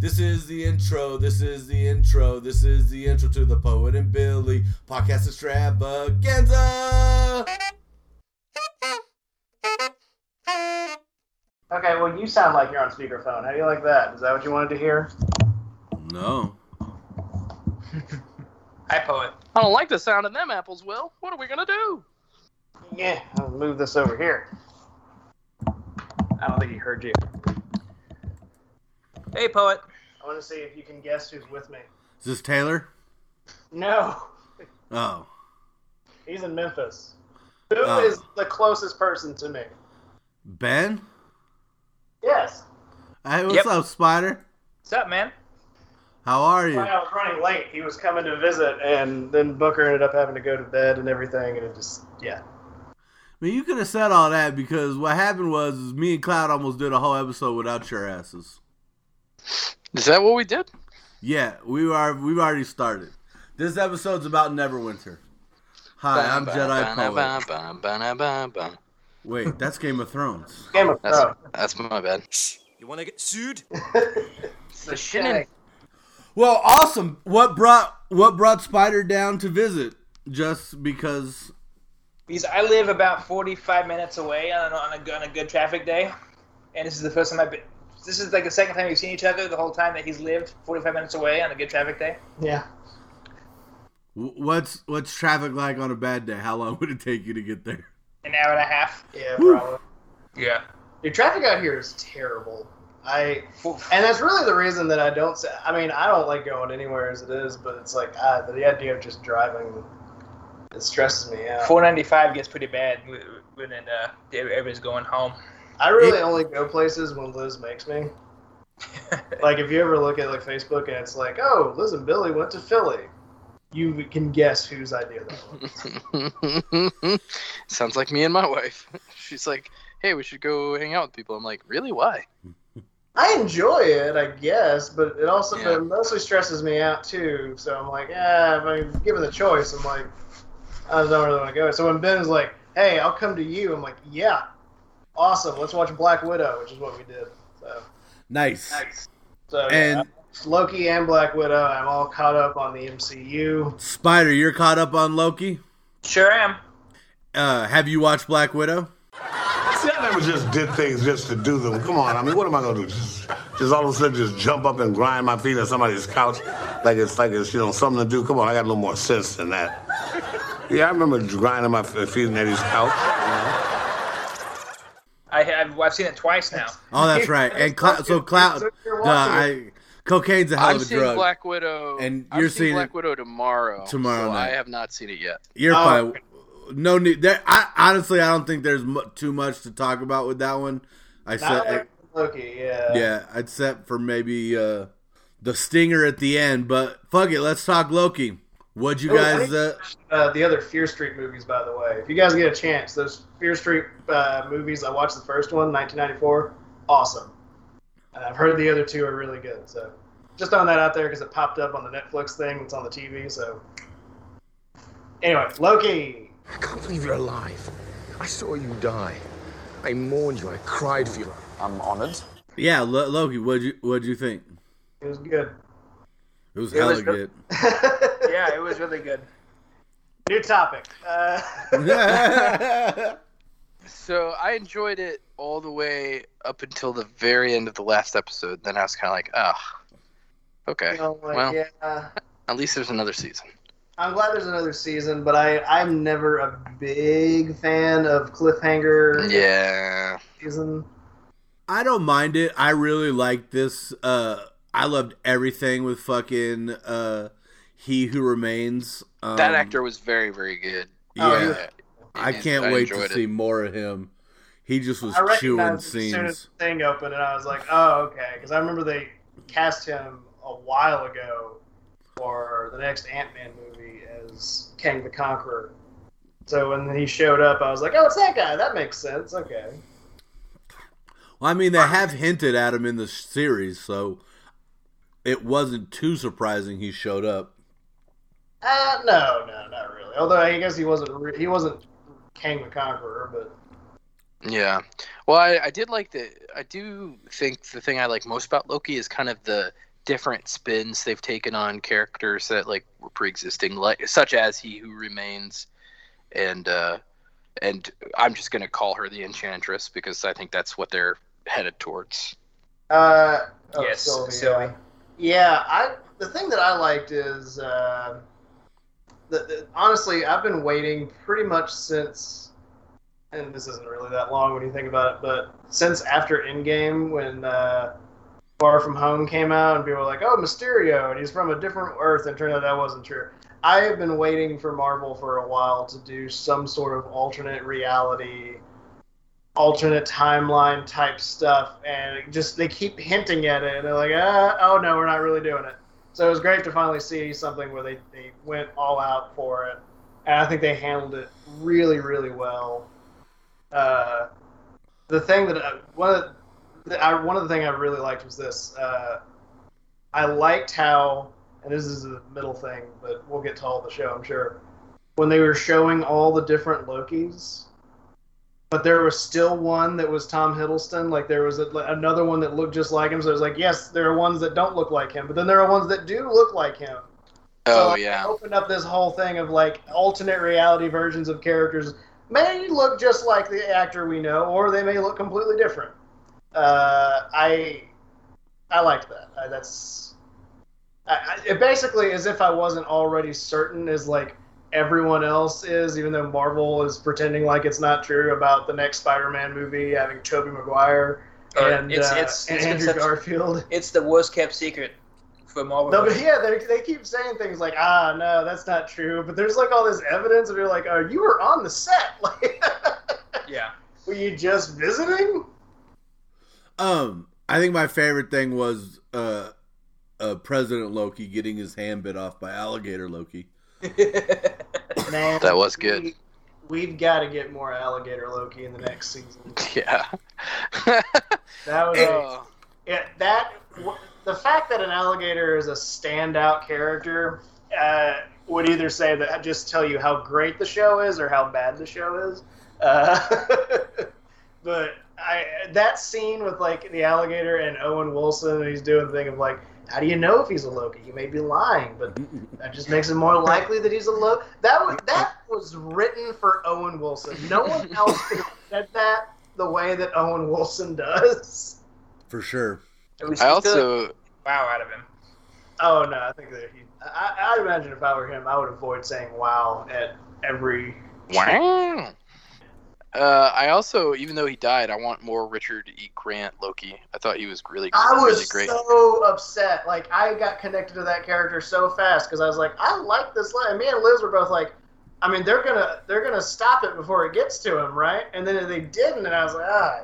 This is the intro. This is the intro. This is the intro to the Poet and Billy podcast extravaganza. Okay, well, you sound like you're on speakerphone. How do you like that? Is that what you wanted to hear? No. Hi, poet. I don't like the sound of them apples, Will. What are we gonna do? Yeah, I'll move this over here. I don't think he heard you. Hey, poet. I want to see if you can guess who's with me. Is this Taylor? No, Oh. he's in Memphis. Who oh. is Oh. the closest person to me? Ben? Yes. Hey, what's Yep. up, Spider? What's up, man? How are you? I was running late, he was coming to visit, and then Booker ended up having to go to bed and everything, and it just, yeah. I mean, you could have said all that because what happened was is me and Cloud almost did a whole episode without your asses. Is that what we did? Yeah, we are. We've already started. This episode's about Neverwinter. Hi, I'm Jedi Poet. Wait, that's Game of Thrones. Game of That's Thrones. that's my bad. You want to get sued? The shit. Well, awesome. What brought what brought Spider down to visit? Just because? Because I live about 45 minutes away on a, on, a, on a good traffic day, and this is the first time I've been. This is like the second time we've seen each other the whole time that he's lived 45 minutes away on a good traffic day. Yeah. What's what's traffic like on a bad day? How long would it take you to get there? An hour and a half. Yeah, Woo. probably. Yeah. Dude, traffic out here is terrible. I and that's really the reason that I don't. Say, I mean, I don't like going anywhere as it is, but it's like ah, the idea of just driving it stresses me out. 495 gets pretty bad when when it, uh, everybody's going home. I really only go places when Liz makes me. Like if you ever look at like Facebook and it's like, oh, Liz and Billy went to Philly, you can guess whose idea that was. Sounds like me and my wife. She's like, "Hey, we should go hang out with people." I'm like, "Really? Why?" I enjoy it, I guess, but it also Yeah. it mostly stresses me out too. So I'm like, yeah, if I'm given the choice, I'm like, I don't really want to go. So when Ben is like, hey, I'll come to you, I'm like, yeah, awesome, let's watch Black Widow, which is what we did. So, Nice. so yeah, And- I watched Loki and Black Widow. I'm all caught up on the MCU. Spider, you're caught up on Loki. Sure am. Uh, have you watched Black Widow? See, I never just did things just to do them. Come on, I mean, what am I gonna do? Just, just all of a sudden, just jump up and grind my feet on somebody's couch, like it's like it's you know something to do. Come on, I got a little more sense than that. Yeah, I remember grinding my feet on Eddie's couch. I have. I've seen it twice now. Oh, that's right. And Cloud, so Cloud, You're uh, I, cocaine's a hell I'm of a seeing drug. Black Widow, And you're seeing seeing Black it Widow tomorrow. tomorrow so night. I have not seen it yet. You're Oh, fine. okay. No need. There, I honestly, I don't think there's mu- too much to talk about with that one. I said, like Loki, yeah. yeah, except for maybe uh, the stinger at the end. But fuck it, let's talk Loki. What'd you Oh, guys? think- Uh, Uh, the other Fear Street movies, by the way. If you guys get a chance, those Fear Street uh, movies, I watched the first one, 1994, awesome. And I've heard the other two are really good. So just on that out there because it popped up on the Netflix thing. It's on the TV. So anyway, Loki. I can't believe you're alive. I saw you die. I mourned you. I cried for you. I'm honored. yeah, Lo- Loki. What'd you What'd you think? It was good. It was It hella was re- good. Yeah, it was really good. New topic. Uh, So I enjoyed it all the way up until the very end of the last episode. Then I was kind of like, "Ah, okay. you know, like, well, yeah. at least there's another season." I'm glad there's another season, but I, I'm never a big fan of cliffhanger Yeah. season. I don't mind it. I really like this. Uh, I loved everything with fucking uh, He Who Remains. Um, That actor was very, very good. Oh, Yeah, I can't I wait to it. see more of him. He just was I chewing recognized as soon as scenes. the thing opened, and I was like, "Oh, okay," because I remember they cast him a while ago for the next Ant Man movie as Kang the Conqueror. So when he showed up, I was like, "Oh, it's that guy. That makes sense." Okay. Well, I mean, they have hinted at him in the series, so it wasn't too surprising he showed up. Uh, no, no, not really. Although I guess he wasn't re- he wasn't Kang the Conqueror, but Yeah. Well, I, I did like the. I do think the thing I like most about Loki is kind of the different spins they've taken on characters that like were pre-existing, like such as He Who Remains, and uh, and I'm just gonna call her the Enchantress because I think that's what they're headed towards. Uh, oh, Yes, Sylvie, Sylvie. Yeah. I the thing that I liked is uh, the, the, honestly I've been waiting pretty much since, and this isn't really that long when you think about it, but since after Endgame when uh, Far From Home came out and people were like, oh Mysterio and he's from a different Earth, and turned out that wasn't true. I have been waiting for Marvel for a while to do some sort of alternate reality alternate timeline type stuff, and just they keep hinting at it, and they're like, ah, oh no, we're not really doing it. So it was great to finally see something where they, they went all out for it, and I think they handled it really, really well. Uh, the thing that I, one of the, I, one of the thing I really liked was this. Uh, I liked how, and this is a middle thing, but we'll get to all the show, I'm sure. When they were showing all the different Lokis, but there was still one that was Tom Hiddleston. Like there was a, another one that looked just like him. So it was like, yes, there are ones that don't look like him, but then there are ones that do look like him. So Oh like, yeah, it opened up this whole thing of like alternate reality versions of characters may look just like the actor we know, or they may look completely different. Uh, I I liked that. I, that's I, I, it basically as if I wasn't already certain is like everyone else is, even though Marvel is pretending like it's not true about the next Spider-Man movie having Tobey Maguire and, it's- uh, it's- and it's Andrew such- Garfield. It's the worst kept secret for Marvel. No, but yeah, they, they keep saying things like, ah, no, that's not true. But there's like all this evidence, and you're like, oh, you were on the set. Like, yeah. were you just visiting? Um, I think my favorite thing was uh, uh, President Loki getting his hand bit off by alligator Loki. Man, That was good. We, we've got to get more alligator Loki in the next season. yeah. That was Oh, it, that w- the fact that an alligator is a standout character uh, would either say that just tell you how great the show is or how bad the show is. Uh, but I that scene with like the alligator and Owen Wilson, and he's doing the thing of like, how do you know if he's a Loki? He may be lying, but that just makes it more likely that he's a Loki. That was that was written for Owen Wilson. No one else could have said that the way that Owen Wilson does. For sure. I still also wow out of him. Oh no, I think that he. I, I'd imagine if I were him, I would avoid saying "wow" at every. wow. Uh, I also, even though he died, I want more Richard E. Grant Loki. I thought he was really, great. I was really great. so upset. Like I got connected to that character so fast because I was like, I like this line. And me and Liz were both like, I mean, they're gonna they're gonna stop it before it gets to him, right? And then they didn't, and I was like, ah,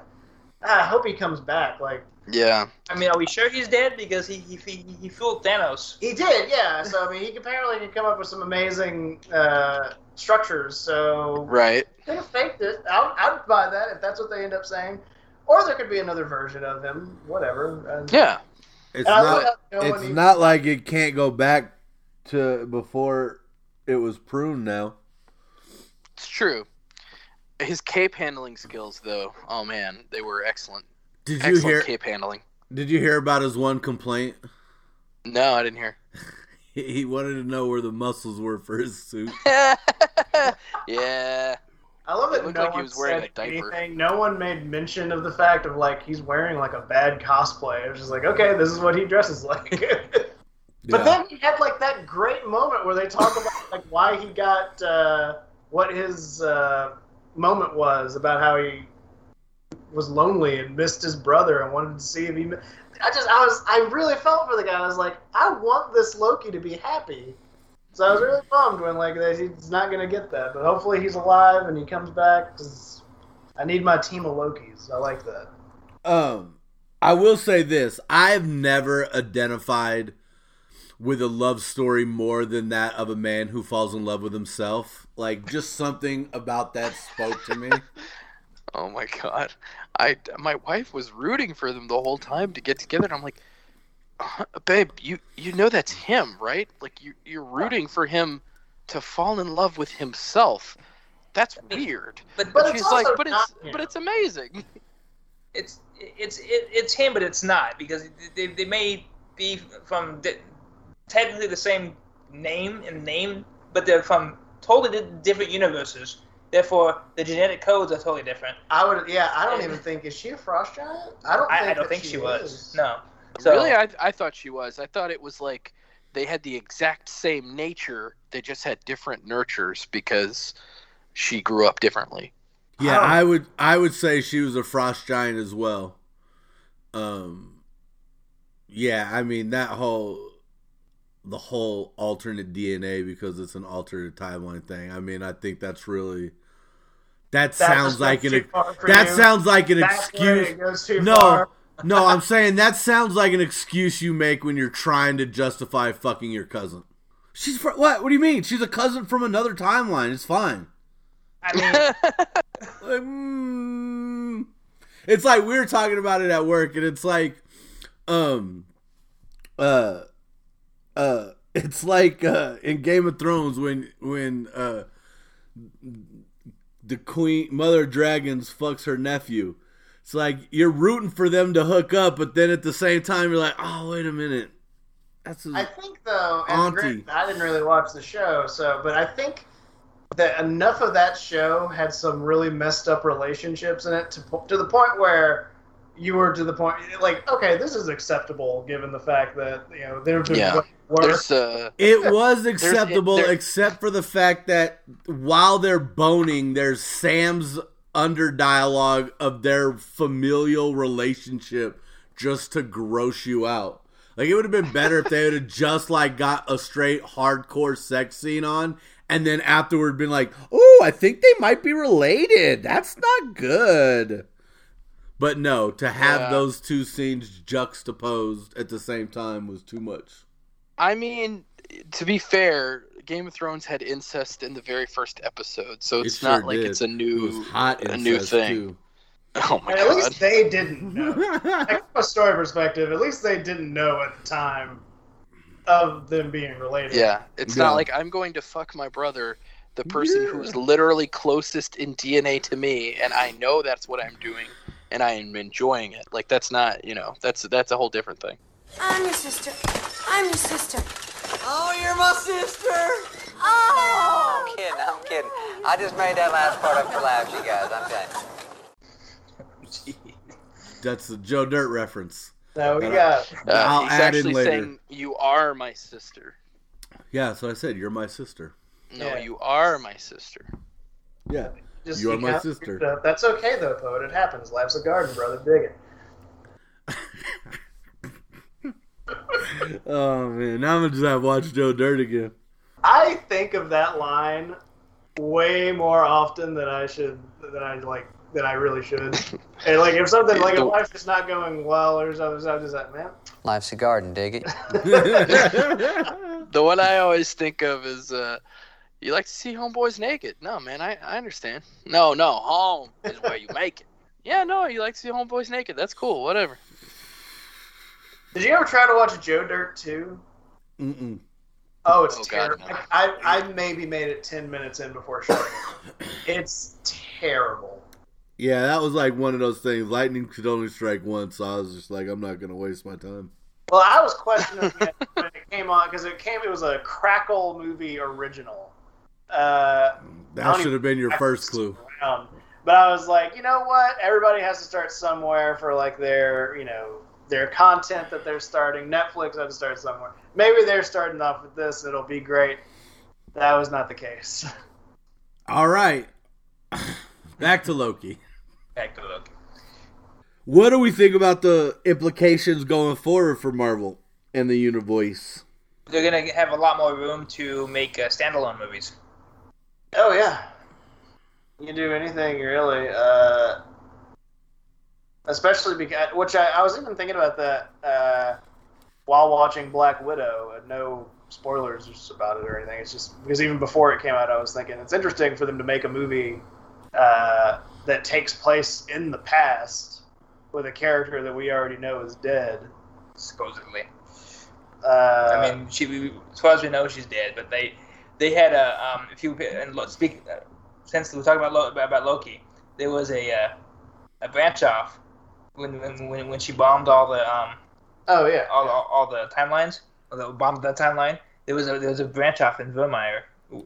ah, I hope he comes back. Like Yeah. I mean, are we sure he's dead? Because he he, he, he fooled Thanos. he did, yeah. So I mean, he apparently can come up with some amazing uh, structures. So Right. they faked it. I'd, I would buy that if that's what they end up saying. Or there could be another version of him, whatever. And, Yeah. It's and not. no It's even- not like it can't go back to before it was pruned. Now. It's true. His cape handling skills, though, oh man, they were excellent. Did you hear? cape handling. Did you hear about his one complaint? No, I didn't hear. He he wanted to know where the muscles were for his suit. yeah. I love It that looked no like he one was wearing said a diaper. anything. No one made mention of the fact of like he's wearing like a bad cosplay. It was just like, okay, this is what he dresses like. but Yeah. then he had like that great moment where they talk about like why he got uh, what his uh, moment was about how he was lonely and missed his brother and wanted to see if he. I just I was I really felt for the guy. I was like, I want this Loki to be happy. So I was really bummed when like he's not gonna get that, but hopefully he's alive and he comes back. Cause I need my team of Lokis. I like that. Um, I will say this: I've never identified with a love story more than that of a man who falls in love with himself. Like, just something about that spoke to me. Oh my god. I my wife was rooting for them the whole time to get together. And I'm like, "Uh, babe, you you know that's him, right? Like you you're rooting for him to fall in love with himself. That's weird. But But And it's she's like, also but not it's him. but it's amazing. it's it's it, it's him, but it's not because they, they may be from di- technically the same name and name, but they're from totally di- different universes. Therefore, the genetic codes are totally different. I would, yeah. I don't even think is she a frost giant? I don't. Think I, I don't think she, was. No. So, really, I I thought she was. I thought it was like they had the exact same nature. They just had different nurtures because she grew up differently. Yeah, Oh. I would I would say she was a frost giant as well. Um yeah, I mean that whole the whole alternate DNA because it's an alternate timeline thing. I mean, I think that's really that That sounds like an too far for that you. sounds like an That's excuse. it goes too No, far. no, I'm saying that sounds like an excuse you make when you're trying to justify fucking your cousin. She's fr- what? What do you mean? She's a cousin from another timeline. It's fine. I mean, Like, mm. it's like we were talking about it at work, and it's like, um, uh, uh, it's like uh, in Game of Thrones when when uh, the queen, Mother Dragons, fucks her nephew. It's like you're rooting for them to hook up, but then at the same time you're like, oh wait a minute, that's a, I think though, Auntie. granted, I didn't really watch the show, so but I think that enough of that show had some really messed up relationships in it to to the point where you were to the point like, okay, this is acceptable given the fact that you know they're doing Yeah. what uh, It was acceptable, there- except for the fact that while they're boning, there's Sam's under dialogue of their familial relationship just to gross you out. Like it would have been better if they would have just like got a straight hardcore sex scene on, and then afterward been like, "Oh, I think they might be related. That's not good." But no, to have Yeah. those two scenes juxtaposed at the same time was too much. I mean, to be fair, Game of Thrones had incest in the very first episode, so It it's not sure like did. it's a new was hot a new thing. too. Oh my And at god. least they didn't know. like, from a story perspective, at least they didn't know at the time of them being related. Yeah, it's Yeah. not like I'm going to fuck my brother, the person who's literally closest in DNA to me, and I know that's what I'm doing, and I am enjoying it. Like that's not, you know, that's that's a whole different thing. I'm your sister. I'm your sister. Oh, you're my sister. Oh! I'm kidding. I'm kidding. I just made that last part up for laughs, you guys. I'm telling you. That's the Joe Dirt reference. No, we got Uh, I'll he's add in later. saying you are my sister. Yeah, so I said you're my sister. No, Yeah. you are my sister. Yeah, just you are my have- sister. That's okay though, poet. It happens. Life's a garden, brother. Dig it. Oh man, now I'm gonna just have to watch Joe Dirt again. I think of that line way more often than I should. Than I like. Than I really should. and like if something like if life is not going well or something, I'm just like, man. Life's a garden, dig it. The one I always think of is, uh, you like to see homeboys naked? No, man, I, I understand. No, no, home is where you make it. Yeah, no, you like to see homeboys naked. That's cool. Whatever. Did you ever try to watch Joe Dirt 2? Mm-mm. Oh, it's Oh, God, terrible. no. I, I maybe made it 10 minutes in before showing it. It's terrible. Yeah, that was like one of those things. Lightning could only strike once, so I was just like, I'm not gonna waste my time. Well, I was questioning it when it came on because it came. It was a Crackle movie original. Uh, That should have been your first clue. around. But I was like, you know what? Everybody has to start somewhere for like their, you know, their content that they're starting. Netflix has to start somewhere. Maybe they're starting off with this. It'll be great. That was not the case. All right, back to Loki. back to Loki. What do we think about the implications going forward for Marvel and the Univoice? They're gonna have a lot more room to make uh, standalone movies. Oh yeah, you can do anything really. Uh, especially because, which I, I was even thinking about that uh, while watching Black Widow. No spoilers about it or anything. It's just because even before it came out, I was thinking it's interesting for them to make a movie uh, that takes place in the past with a character that we already know is dead. Supposedly, Uh, I mean, she as far as we know, she's dead. But they they had a um, if you and speak uh, since we're talking about about Loki, there was a uh, a branch off when when when she bombed all the um Oh yeah. all, all, all the timelines, all the of that timeline. There was a there was a branch off in Vormir,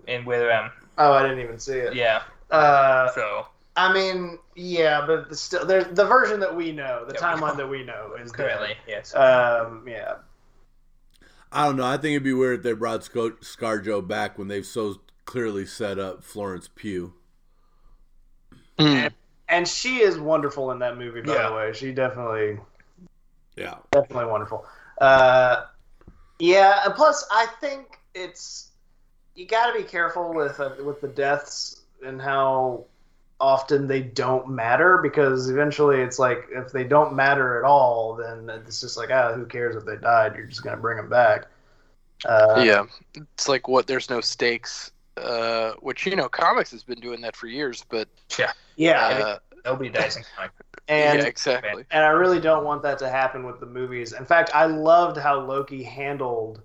in where um Oh, I didn't even see it. yeah. Uh, So I mean, yeah, but the still, there's the version that we know, the timeline that we know is currently, yes. Um, yeah. I don't know. I think it'd be weird if they brought Sco- ScarJo back when they've so clearly set up Florence Pugh. Hmm. And she is wonderful in that movie, by Yeah. the way. She definitely, Yeah. definitely wonderful. Uh, yeah. and Plus, I think it's you got to be careful with uh, with the deaths and how often they don't matter because eventually it's like if they don't matter at all, then it's just like ah, who cares if they died? You're just gonna bring them back. Uh, yeah, it's like what there's no stakes. Uh, which you know, comics has been doing that for years, but yeah. yeah. uh, Nobody dies in comic. and yeah, exactly. and I really don't want that to happen with the movies. In fact, I loved how Loki handled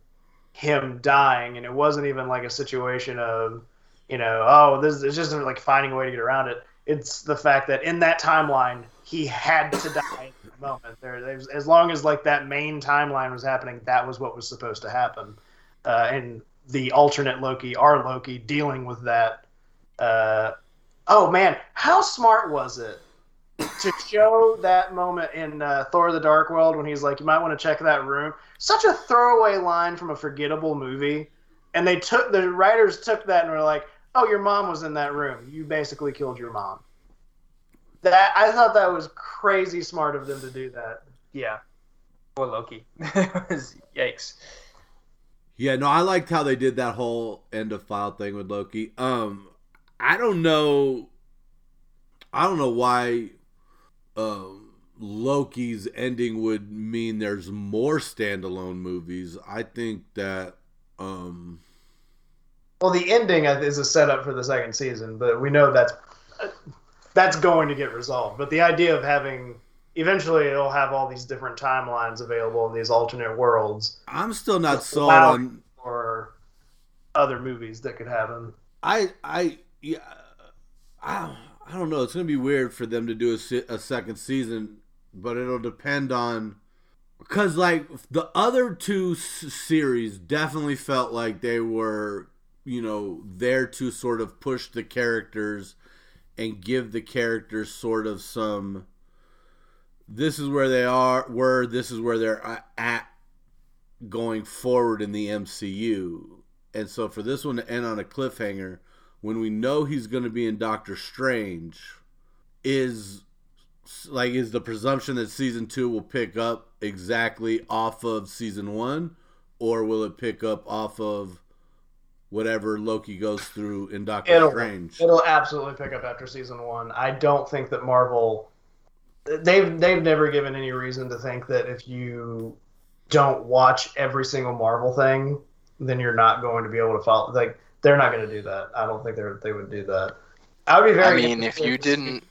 him dying, and it wasn't even like a situation of, you know, oh, this is just like finding a way to get around it. It's the fact that in that timeline, he had to die the moment. There, as long as like that main timeline was happening, that was what was supposed to happen. Uh, and the alternate Loki, our Loki, dealing with that. Uh, oh man, how smart was it to show that moment in uh, Thor: The Dark World when he's like, "You might want to check that room." Such a throwaway line from a forgettable movie, and they took the writers took that and were like, "Oh, your mom was in that room. You basically killed your mom." That I thought that was crazy smart of them to do that. Yeah. Poor Loki. Yikes. Yeah, no, I liked how they did that whole end of file thing with Loki. Um, I don't know, I don't know why um, Loki's ending would mean there's more standalone movies. I think that, um, Well, the ending is a setup for the second season, but we know that's that's going to get resolved. But the idea of having eventually it'll have all these different timelines available in these alternate worlds I'm still not sold on. or other movies that could happen. I I yeah, I I don't know. It's gonna be weird for them to do a, a second season, but it'll depend on because like the other two s- series definitely felt like they were you know there to sort of push the characters and give the characters sort of some. This is where they are. Were this is where they're at going forward in the MCU. And so for this one to end on a cliffhanger, when we know he's going to be in Doctor Strange, is like is the presumption that season two will pick up exactly off of season one, or will it pick up off of whatever Loki goes through in Doctor It'll Strange? it'll absolutely pick up after season one. I don't think that Marvel they've they've never given any reason to think that if you don't watch every single Marvel thing, then you're not going to be able to follow. Like they're not going to do that. I don't think they they would do that. I would be very. I mean, if you interested to see- didn't,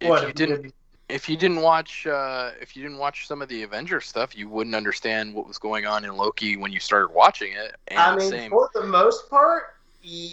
if What, you if didn't, did- if you didn't watch, uh, if you didn't watch some of the Avengers stuff, you wouldn't understand what was going on in Loki when you started watching it. And I mean, same, for the most part,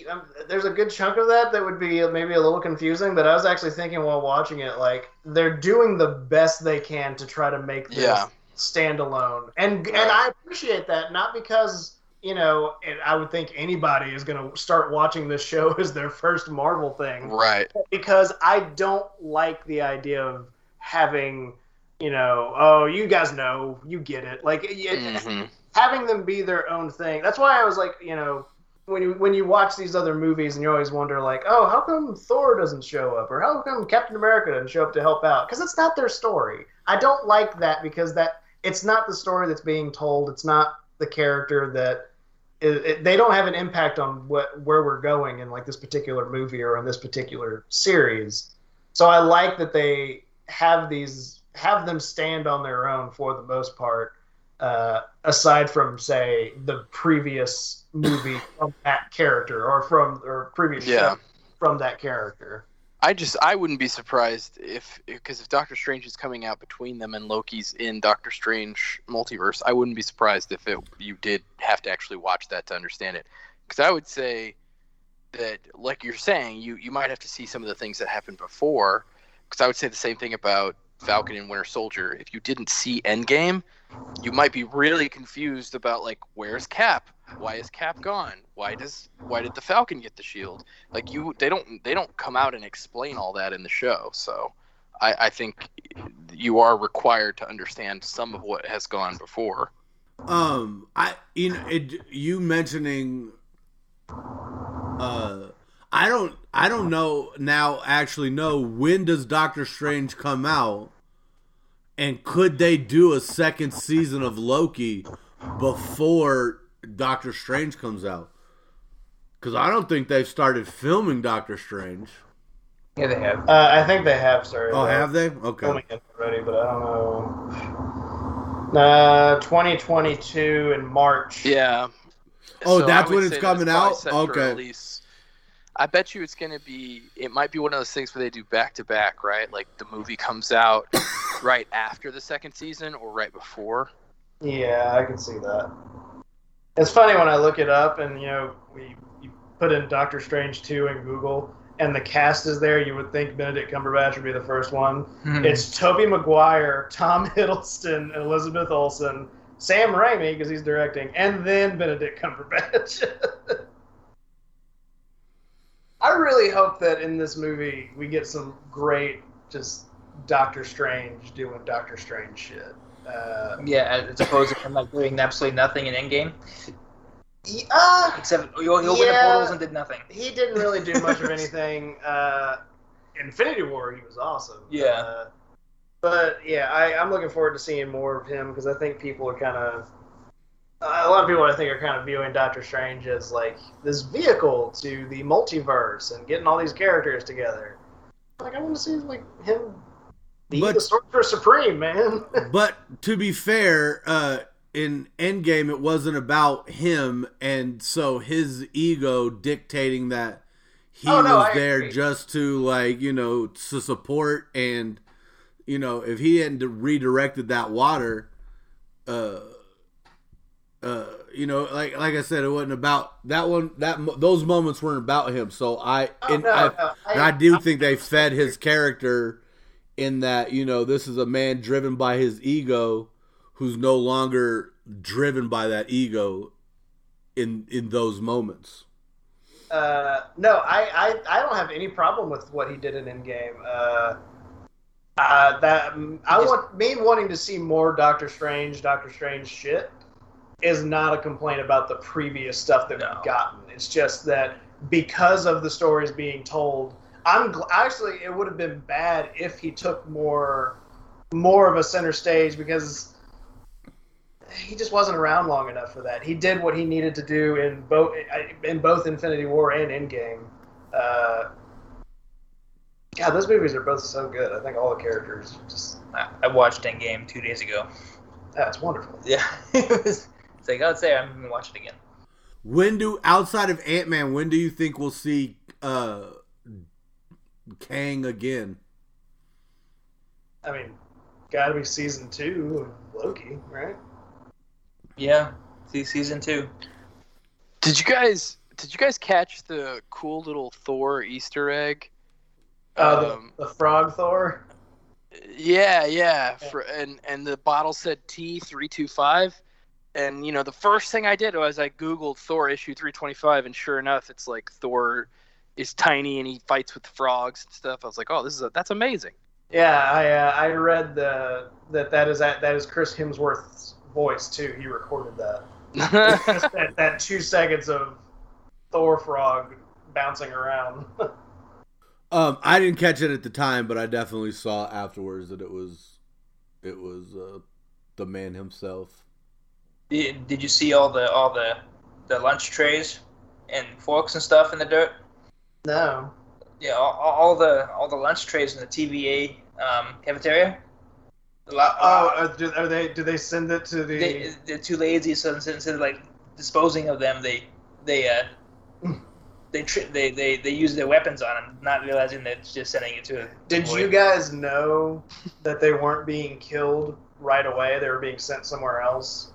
um, there's a good chunk of that that would be maybe a little confusing. But I was actually thinking while watching it, like they're doing the best they can to try to make this Yeah. standalone, and and I appreciate that. Not because you know, I would think anybody is going to start watching this show as their first Marvel thing, right? because I don't like the idea of having, you know, oh, you guys know, you get it, like. It, hmm having them be their own thing. That's why I was like, you know, when you when you watch these other movies and you always wonder like, oh, how come Thor doesn't show up or how come Captain America doesn't show up to help out? Because it's not their story. I don't like that because that it's not the story that's being told. It's not the character that it, it, they don't have an impact on what where we're going in like this particular movie or in this particular series. So I like that they have these have them stand on their own for the most part uh, aside from say the previous movie from that character or from or previous Yeah. from that character. I just I wouldn't be surprised if because if Doctor Strange is coming out between them and Loki's in Doctor Strange multiverse, I wouldn't be surprised if it you did have to actually watch that to understand it. Because I would say that, like you're saying, you you might have to see some of the things that happened before. Because I would say the same thing about Falcon and Winter Soldier. If you didn't see Endgame, you might be really confused about like where's Cap? Why is Cap gone? Why does why did the Falcon get the shield? Like you, they don't they don't come out and explain all that in the show. So I, I think you are required to understand some of what has gone before. Um, I you know it, you mentioning, uh, I don't I don't know now. Actually, know when does Doctor Strange come out, and could they do a second season of Loki before Doctor Strange comes out? Because I don't think they've started filming Doctor Strange. Yeah, they have. Uh, I think they have started. Oh, have they? Okay. filming it already, but I don't know. Uh, 2022 in March. Yeah. Oh, I that's when it's coming probably out? Okay. release. I bet you it's going to be. It might be one of those things where they do back to back, right? Like the movie comes out right after the second season or right before. Yeah, I can see that. It's funny when I look it up and you know we you put in Doctor Strange 2 in Google and the cast is there. You would think Benedict Cumberbatch would be the first one. Hmm. It's Tobey Maguire, Tom Hiddleston, Elizabeth Olsen, Sam Raimi because he's directing, and then Benedict Cumberbatch. I really hope that in this movie we get some great just Doctor Strange doing Doctor Strange shit. Uh, Yeah, as opposed to him like doing absolutely nothing in Endgame, uh, except he, he opened the portals and did nothing. he didn't really do much of anything. Uh, Infinity War, he was awesome. Yeah. Uh, but yeah, I, I'm looking forward to seeing more of him because I think people are kind of. A lot of people, I think, are kind of viewing Doctor Strange as like this vehicle to the multiverse and getting all these characters together. Like, I want to see like him be But- the Sorcerer Supreme, man. But to be fair, uh, in Endgame, it wasn't about him, and so his ego dictating that he Oh, no, was I there agree. just to like you know to support and you know if he hadn't redirected that water, uh, uh, you know, like like I said, it wasn't about that one. That those moments weren't about him. So I Oh, and no, I, no, and I do think they fed his character in that you know this is a man driven by his ego who's no longer driven by that ego in in those moments. Uh, no, I, I, I don't have any problem with what he did in Endgame. Uh, uh, that I want me wanting to see more Doctor Strange, Doctor Strange shit is not a complaint about the previous stuff that No. we've gotten. It's just that because of the stories being told, I'm gl- actually it would have been bad if he took more more of a center stage because he just wasn't around long enough for that. He did what he needed to do in both in both Infinity War and Endgame. Uh, God, those movies are both so good. I think all the characters just I, watched Endgame two days ago. that's wonderful. Yeah, it was. It's like I'd say I'm gonna watch it again. When do outside of Ant Man, when do you think we'll see uh Kang again? I mean, got to be season two of Loki, right? Yeah, see season two. Did you guys did you guys catch the cool little Thor Easter egg? Uh, the, Um, the Frog Thor. Yeah, yeah. For, and and the bottle said T three two five, and you know the first thing I did was I googled Thor issue three twenty five, and sure enough, it's like Thor is tiny and he fights with frogs and stuff. I was like, oh, this is a, that's amazing. Yeah, I uh, I read the that that is that that is Chris Hemsworth's voice too. He recorded that. That, that two seconds of Thor frog bouncing around. Um, I didn't catch it at the time, but I definitely saw afterwards that it was it was uh, the man himself. Did, did you see all the all the the lunch trays and forks and stuff in the dirt? no. Yeah, all, all the all the lunch trays in the TVA um, cafeteria. Lot, Oh, uh, do, are they? Do they send it to the? they, they're too lazy, so instead, of like disposing of them, they they uh they tri- they they they use their weapons on them, not realizing that it's just sending it to. Did void. you guys know that they weren't being killed right away? They were being sent somewhere else.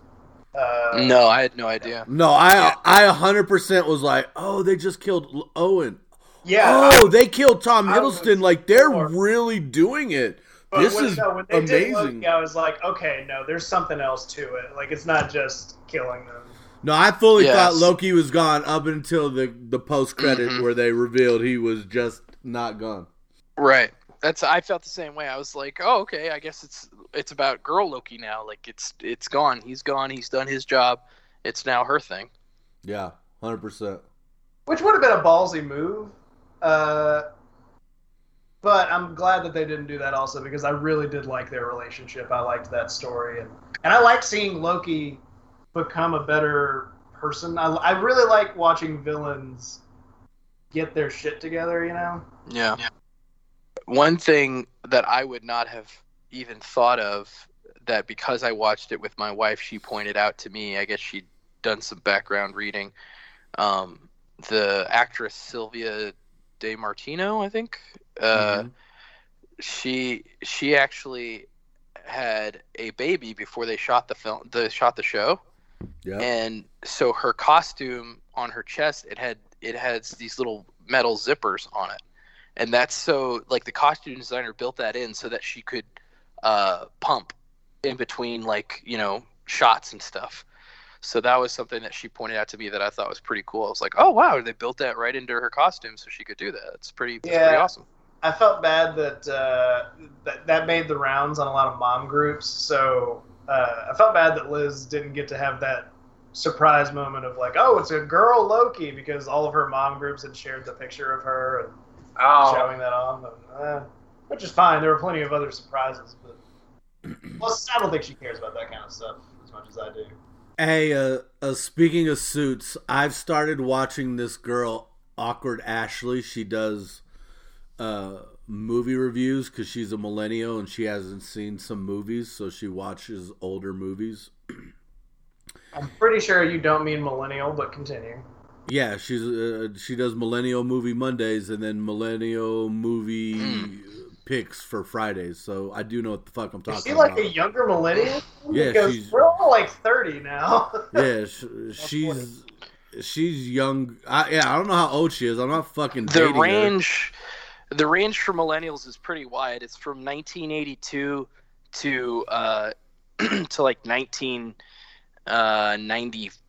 Uh, no, I had no idea. No, I I hundred percent was like, oh, they just killed Owen. Yeah. oh, they killed Tom I Hiddleston. Like they're sure. really doing it. But This when, is no, when they Did amazing. Loki, I was like, okay, no, there's something else to it. Like it's not just killing them. No, I fully Yes. thought Loki was gone up until the the post credit Mhm. where they revealed he was just not gone. Right. That's I felt the same way. I was like, oh, okay. I guess it's it's about girl Loki now. Like it's it's gone. He's gone. He's done his job. It's now her thing. Yeah, hundred percent. Which would have been a ballsy move. Uh, but I'm glad that they didn't do that also because I really did like their relationship. I liked that story and and I like seeing Loki become a better person. I, I really like watching villains get their shit together. You know. Yeah. One thing that I would not have even thought of that because I watched it with my wife, she pointed out to me. I guess she'd done some background reading. Um, the actress Sylvia Di Martino, I think. Uh, She she actually had a baby before they shot the film. The shot the show Yeah, and so her costume on her chest it had it has these little metal zippers on it and that's so like the costume designer built that in so that she could uh, pump in between like you know shots and stuff so that was something that she pointed out to me that i thought was pretty cool i was like oh wow they built that right into her costume so she could do that it's pretty that's pretty Yeah. awesome I felt bad that uh, that that made the rounds on a lot of mom groups. So uh, I felt bad that Liz didn't get to have that surprise moment of like, oh, it's a girl Loki, because all of her mom groups had shared the picture of her and Oh, showing that on, but, uh, which is fine. There were plenty of other surprises, but plus, I don't think she cares about that kind of stuff as much as I do. Hey, uh, uh, speaking of suits, I've started watching this girl, Awkward Ashley. She does uh, movie reviews because she's a millennial and she hasn't seen some movies, so she watches older movies. I'm pretty sure you don't mean millennial, but continue. Yeah, she's uh, she does millennial movie Mondays and then millennial movie picks for Fridays. So I do know what the fuck I'm talking about. Is talking she like about. a younger millennial? Yeah, because she's- we're all like 30 now. yeah, sh- she's she's young. I, yeah, I don't know how old she is. I'm not fucking the dating her. range the range for millennials is pretty wide it's from 1982 to uh to like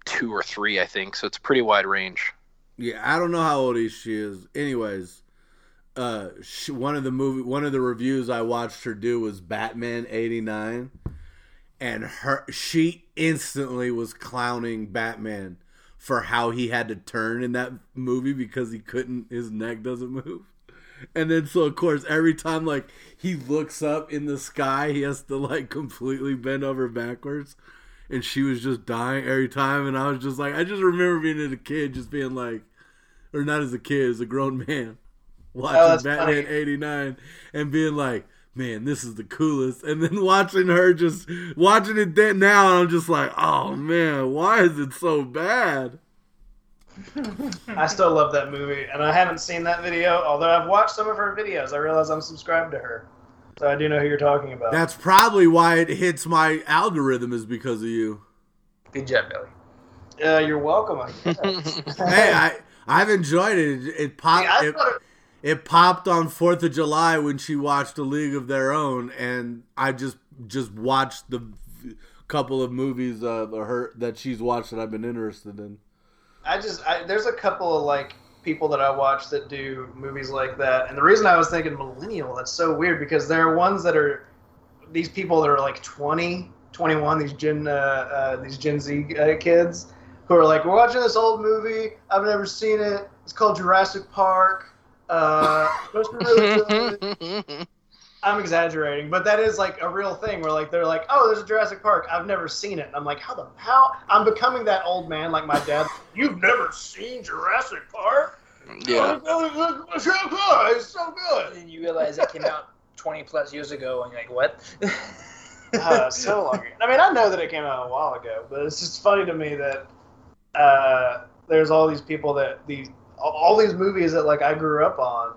1992 or 3 i think so it's a pretty wide range Yeah, I don't know how old she is. Anyways, uh, she, one of the movie, one of the reviews I watched her do was Batman '89, and her she instantly was clowning Batman for how he had to turn in that movie because he couldn't, his neck doesn't move. And then so of course every time like he looks up in the sky, he has to like completely bend over backwards. And she was just dying every time, and I was just like, I just remember being a kid, just being like, or not as a kid, as a grown man, watching Oh, Batman funny. '89 and being like, man, this is the coolest. And then watching her just watching it then now, and I'm just like, oh man, why is it so bad? I still love that movie, and I haven't seen that video, although I've watched some of her videos. I realize I'm subscribed to her. So I do know who you're talking about. That's probably why it hits my algorithm is because of you. good job, Billy. uh, you're welcome. I guess. hey, I I've enjoyed it. It, it popped. Yeah, it, it- it popped on Fourth of July when she watched A League of Their Own, and I just just watched the couple of movies of her that she's watched that I've been interested in. I just I, there's a couple of like people that I watch that do movies like that, and the reason I was thinking millennial that's so weird because there are ones that are these people that are like 20, 21, these Gen uh, uh, these Gen Z uh, kids who are like we're watching this old movie I've never seen it. It's called Jurassic Park. Uh, I'm exaggerating, but that is like a real thing where like they're like, oh, there's a Jurassic Park. I've never seen it. And I'm like, how the how? I'm becoming that old man like my dad. You've never seen Jurassic Park? yeah Oh, it's so good. It's so good. And you realize it came out 20 plus years ago, and you're like, what? Uh, so long. ago. I mean, I know that it came out a while ago, but it's just funny to me that uh, there's all these people that these all- all these movies that like I grew up on,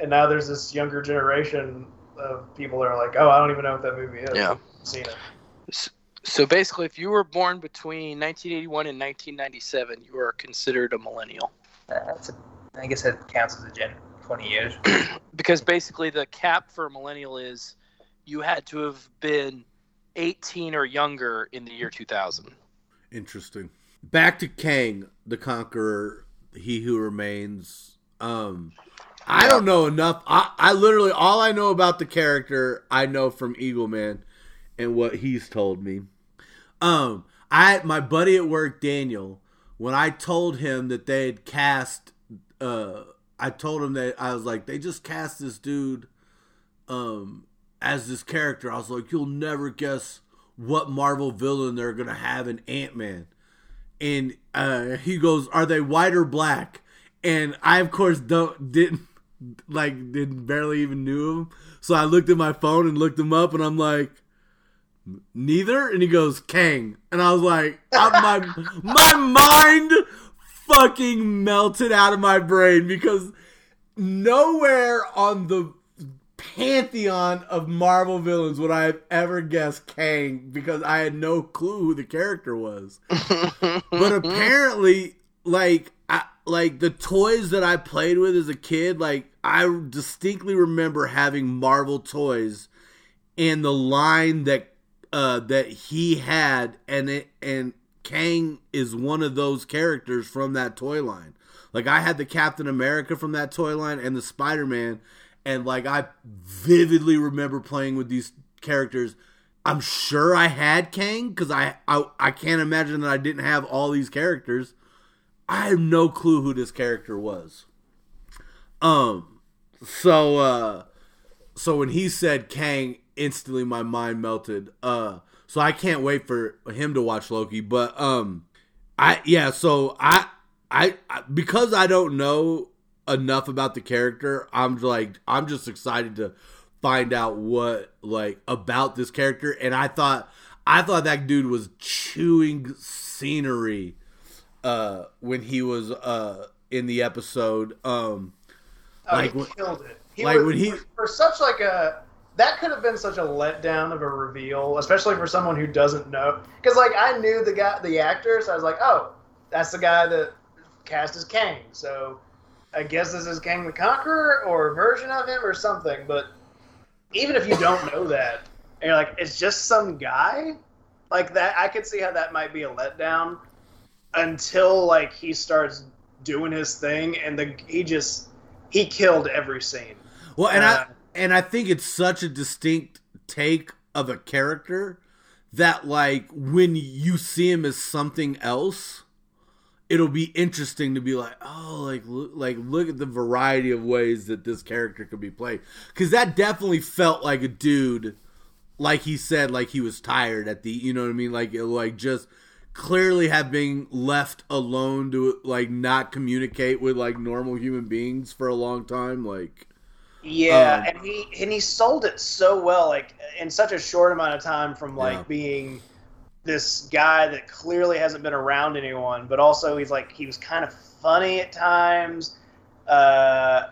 and now there's this younger generation of people that are like, oh, I don't even know what that movie is. Yeah. Seen it. so basically if you were born between 1981 and 1997 you are considered a millennial That's a, I guess that counts as a gen 20 years. because basically the cap for a millennial is you had to have been 18 or younger in the year 2000. Interesting. Back to Kang, the Conqueror, He Who Remains. Um, I don't know enough. I, I literally all I know about the character I know from Eagle Man and what he's told me. Um, I my buddy at work, Daniel, when I told him that they had cast, uh, I told him that I was like, they just cast this dude, um, as this character. I was like, you'll never guess what Marvel villain they're gonna have in Ant Man. And uh, he goes, "Are they white or black?" And I, of course, don't didn't like didn't barely even knew him. So I looked at my phone and looked him up, and I'm like, "Neither." And he goes, "Kang," and I was like, "My my mind fucking melted out of my brain because nowhere on the pantheon of Marvel villains would I have ever guessed Kang because I had no clue who the character was. but apparently, like, I, like the toys that I played with as a kid, like I distinctly remember having Marvel toys, and the line that uh, that he had, and it and Kang is one of those characters from that toy line. Like I had the Captain America from that toy line and the Spider Man and like I vividly remember playing with these characters. I'm sure I had Kang because I, I I can't imagine that I didn't have all these characters. I have no clue who this character was. Um, so uh, so when he said Kang, instantly my mind melted. Uh, so I can't wait for him to watch Loki. But um, I yeah, so I I because I don't know enough about the character. I'm like I'm just excited to find out what like about this character and I thought I thought that dude was chewing scenery uh when he was uh in the episode um Oh, like he when- killed it. He like was, when he- for, for such like a that could have been such a letdown of a reveal, especially for someone who doesn't know. Because like I knew the guy, the actor, so I was like, oh, that's the guy that cast as Kang. So I guess this is Kang the Conqueror or a version of him or something. But even if you don't know that, and you're like, it's just some guy like that, I could see how that might be a letdown until like he starts doing his thing and the he just he killed every scene. Well, and Uh, I and I think it's such a distinct take of a character that like when you see him as something else, it'll be interesting to be like, oh, like look, like look at the variety of ways that this character could be played. Because that definitely felt like a dude, like he said, like he was tired at the, you know what I mean, like like just clearly have been left alone to like not communicate with like normal human beings for a long time, like. Yeah, Um, and he and he sold it so well, like in such a short amount of time, from like Yeah. being this guy that clearly hasn't been around anyone, but also he's like he was kind of funny at times, uh,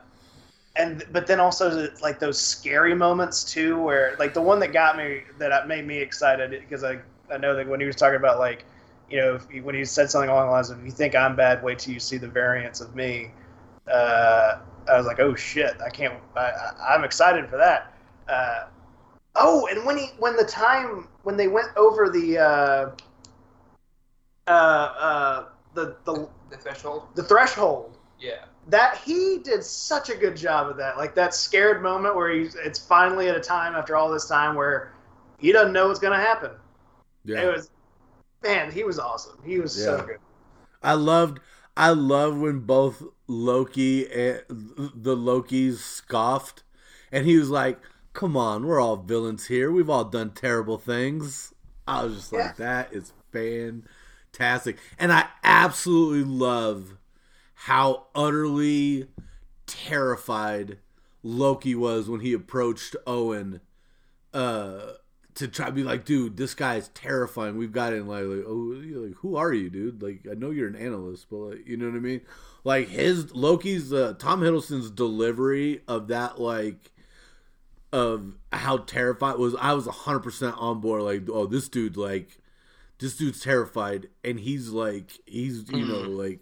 and but then also like those scary moments too, where like the one that got me that made me excited because I I know that when he was talking about like you know if he, when he said something along the lines of if you think I'm bad, wait till you see the variants of me. Uh, I was like, oh shit, I can't. I, I, I'm excited for that. Uh, oh, and when he when the time when they went over the uh, uh, uh, the the The threshold. the threshold, Yeah. that he did such a good job of that. Like that scared moment where he's it's finally at a time after all this time where he doesn't know what's gonna happen. Yeah. It was man, he was awesome. He was so good. I loved I loved when both Loki and the Lokis scoffed and he was like, "Come on, we're all villains here. We've all done terrible things." I was just like, "That is fantastic." And I absolutely love how utterly terrified Loki was when he approached Owen uh to try to be like, dude, this guy is terrifying. We've got him like, like, oh, like, who are you, dude? Like, I know you're an analyst, but like, you know what I mean? Like his Loki's uh, Tom Hiddleston's delivery of that, like, of how terrified was. I was hundred percent on board. Like, oh, this dude, like, this dude's terrified, and he's like, he's you know, like,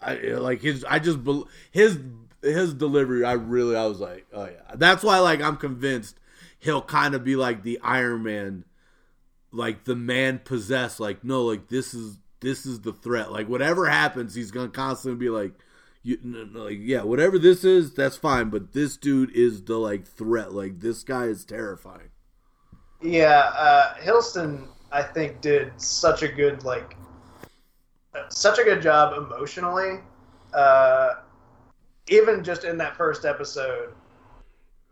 I like his. I just bel his his delivery. I really, I was like, oh yeah. That's why, like, I'm convinced he'll kind of be like the Iron Man, like the man possessed. Like no, like this is this is the threat. Like whatever happens, he's gonna constantly be like, you like yeah, whatever this is, that's fine. But this dude is the like threat. Like this guy is terrifying. Yeah, uh, Hiddleston, I think, did such a good like, uh, such a good job emotionally. Uh, even just in that first episode,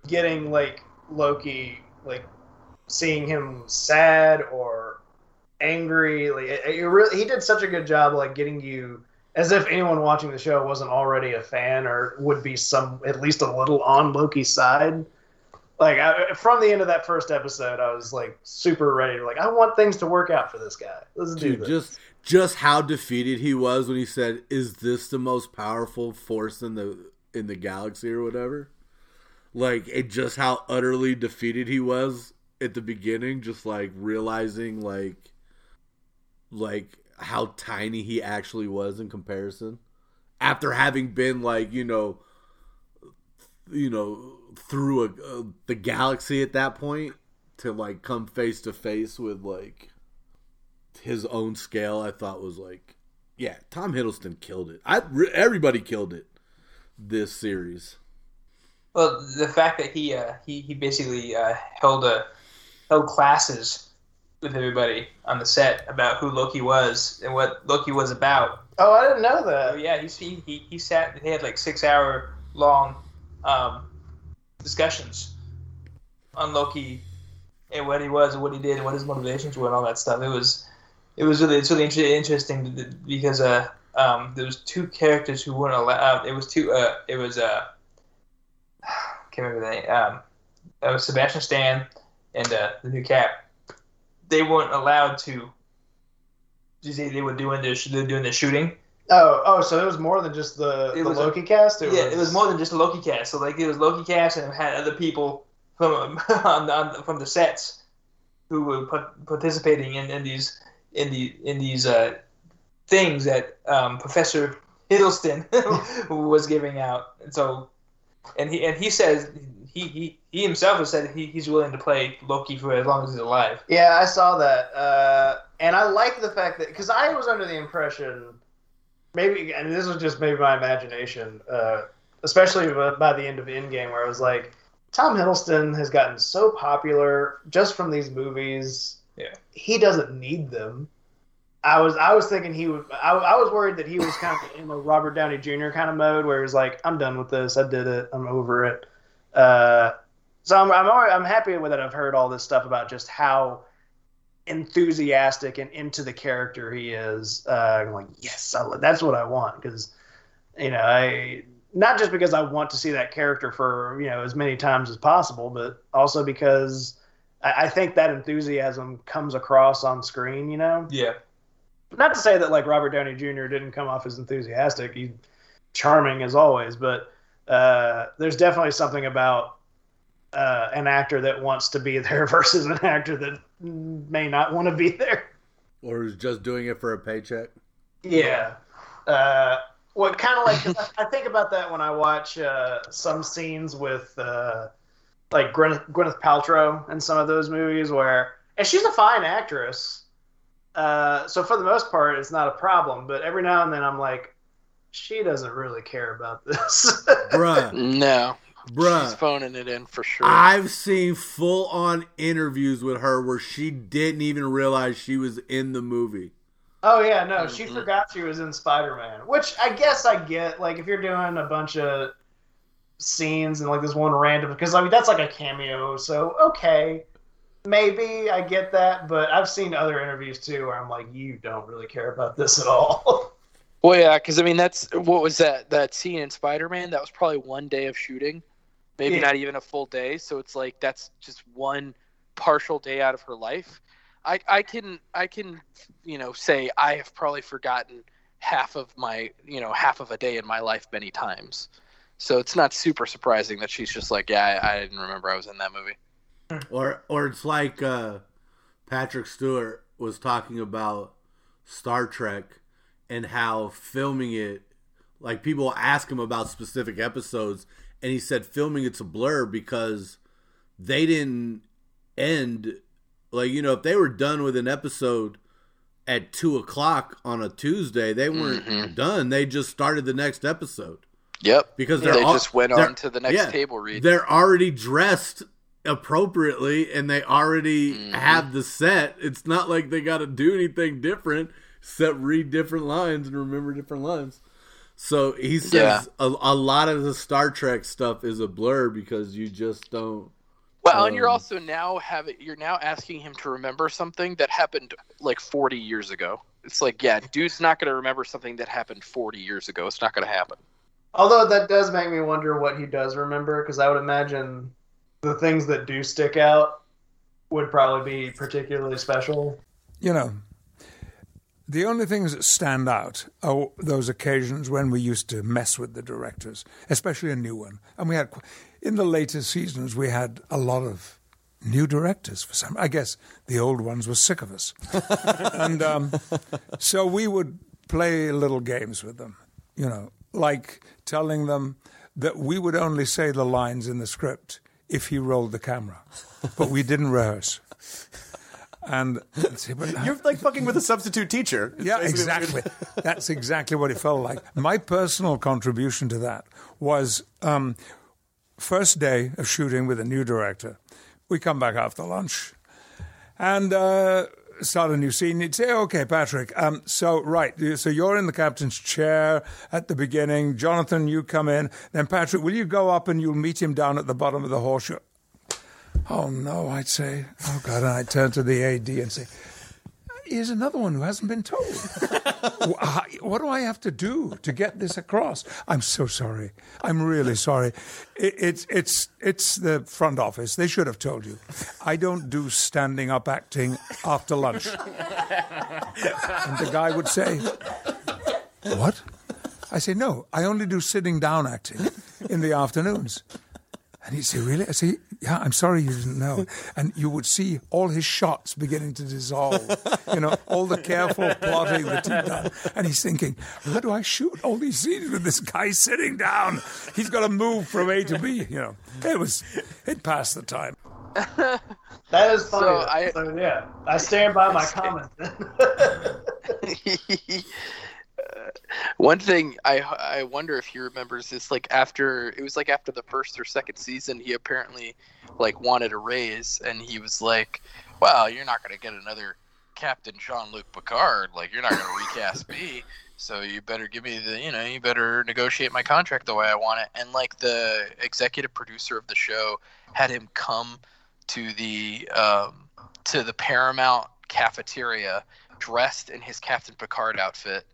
getting like Loki, like seeing him sad or angry, like it, it really, he did such a good job, like getting you as if anyone watching the show wasn't already a fan or would be some at least a little on Loki's side like I, from the end of that first episode, I was like super ready. Like I want things to work out for this guy. Let's do this. just just how defeated he was when he said, "Is this the most powerful force in the in the galaxy or whatever?" Like it just how utterly defeated he was at the beginning, just like realizing like like how tiny he actually was in comparison. After having been like, you know, you know, through a, uh, the galaxy at that point to like come face to face with like his own scale i thought was like yeah tom hiddleston killed it. I everybody killed it this series Well, the fact that he uh, he he basically uh, held a held classes with everybody on the set about who Loki was and what Loki was about. oh, I didn't know So that. yeah, he he he, he sat. They had like six hour long um, discussions on Loki and what he was and what he did and what his motivations were and all that stuff. It was it was really it's really inter- interesting because uh um there was two characters who weren't allowed. It was two uh it was uh can't remember the name um was Sebastian Stan and uh, the new Cap. They weren't allowed to. They, they were doing their they were doing their shooting. Oh, oh, so it was more than just the, It the was a- Loki cast. It yeah, was, it was more than just a Loki cast. So like it was Loki cast and it had other people from on, on from the sets who were pa- participating in, in these in the in these uh, things that um, Professor Hiddleston was giving out. And so, and he and he says he he, he himself has said he, he's willing to play Loki for as long as he's alive. Yeah, I saw that, uh, and I like the fact that because I was under the impression, maybe, and this was just maybe my imagination, uh, especially by by the end of Endgame, where I was like, Tom Hiddleston has gotten so popular just from these movies. Yeah. he doesn't need them. I was I was thinking he would. I, I was worried that he was kind of in the Robert Downey Jr. kind of mode, where he's like, I'm done with this. I did it. I'm over it. Uh, so I'm I'm, already, I'm happy with it. I've heard all this stuff about just how enthusiastic and into the character he is. Uh, I'm like, yes, I, that's what I want because, you know, I not just because I want to see that character for you know as many times as possible, but also because I, I think that enthusiasm comes across on screen. You know, Yeah. Not to say that like Robert Downey Jr. didn't come off as enthusiastic. He's charming as always, but uh, there's definitely something about uh, an actor that wants to be there versus an actor that may not want to be there. or is just doing it for a paycheck Yeah. Uh, what kind of like I, I think about that when I watch uh, some scenes with uh, like Gwyneth, Gwyneth Paltrow in some of those movies where and she's a fine actress. Uh, so for the most part, it's not a problem. But every now and then, I'm like, she doesn't really care about this. bruh No, Bruh. she's bruh phoning it in for sure. I've seen full on interviews with her where she didn't even realize she was in the movie. Oh yeah, no, she Mhm. forgot she was in Spider Man, which I guess I get. Like if you're doing a bunch of scenes and like this one random, because I mean that's like a cameo, so okay, maybe I get that. But I've seen other interviews too where I'm like, you don't really care about this at all. Well, yeah, because I mean, that's what was that that scene in Spider Man? That was probably one day of shooting, maybe Yeah. not even a full day. So it's like that's just one partial day out of her life. I I can I can you know say I have probably forgotten half of my you know half of a day in my life many times. So it's not super surprising that she's just like, yeah, I, I didn't remember I was in that movie. Or or it's like uh, Patrick Stewart was talking about Star Trek and how filming it like people ask him about specific episodes and he said filming it's a blur because they didn't end like you know if they were done with an episode at two o'clock on a Tuesday, they weren't Mhm. done. They just started the next episode Yep. because they all- just went on to the next yeah, table read. They're already dressed appropriately and they already Mhm. have the set. It's not like they got to do anything different except read different lines and remember different lines. So he says Yeah. a, a lot of the Star Trek stuff is a blur because you just don't. Well, and you're Um, also now having you're now asking him to remember something that happened like 40 years ago. It's like, yeah, dude's not going to remember something that happened 40 years ago. It's not going to happen. Although that does make me wonder what he does remember, because I would imagine the things that do stick out would probably be particularly special. You know, the only things that stand out are those occasions when we used to mess with the directors, especially a new one. And we had, in the later seasons, we had a lot of new directors for some. I guess the old ones were sick of us. and um, so we would play little games with them, you know, like telling them that we would only say the lines in the script if he rolled the camera, but we didn't rehearse. And You're like fucking with a substitute teacher. yeah, exactly. That's exactly what it felt like. My personal contribution to that was um, first day of shooting with a new director. We come back after lunch and uh, start a new scene. You'd say, "Okay, Patrick. Um, so right, so you're in the captain's chair at the beginning. Jonathan, you come in. Then Patrick, will you go up and you'll meet him down at the bottom of the horseshoe?" Oh no, I'd say. Oh God, and I'd turn to the AD and say, here's another one who hasn't been told. What do I have to do to get this across? I'm so sorry. I'm really sorry. It, it's it's it's the front office. They should have told you. I don't do standing up acting after lunch. and the guy would say, "What?" I say, "No, I only do sitting down acting in the afternoons." And he'd say, Really? I say, Yeah, I'm sorry you didn't know. And you would see all his shots beginning to dissolve, you know, all the careful plotting that he'd done. And he's thinking, How do I shoot all these scenes with this guy sitting down? He's got to move from A to B, you know. It was, it passed the time. That is funny. So. I- So, yeah, I stand by my comment. One thing I I wonder if he remembers this like after it was like after the first or second season he apparently like wanted a raise and he was like, "Well, you're not to get another Captain Jean-Luc Picard. Like you're not to recast me, so you better give me the, you know, you better negotiate my contract the way I want it." And like the executive producer of the show had him come to the um, to the Paramount cafeteria dressed in his Captain Picard outfit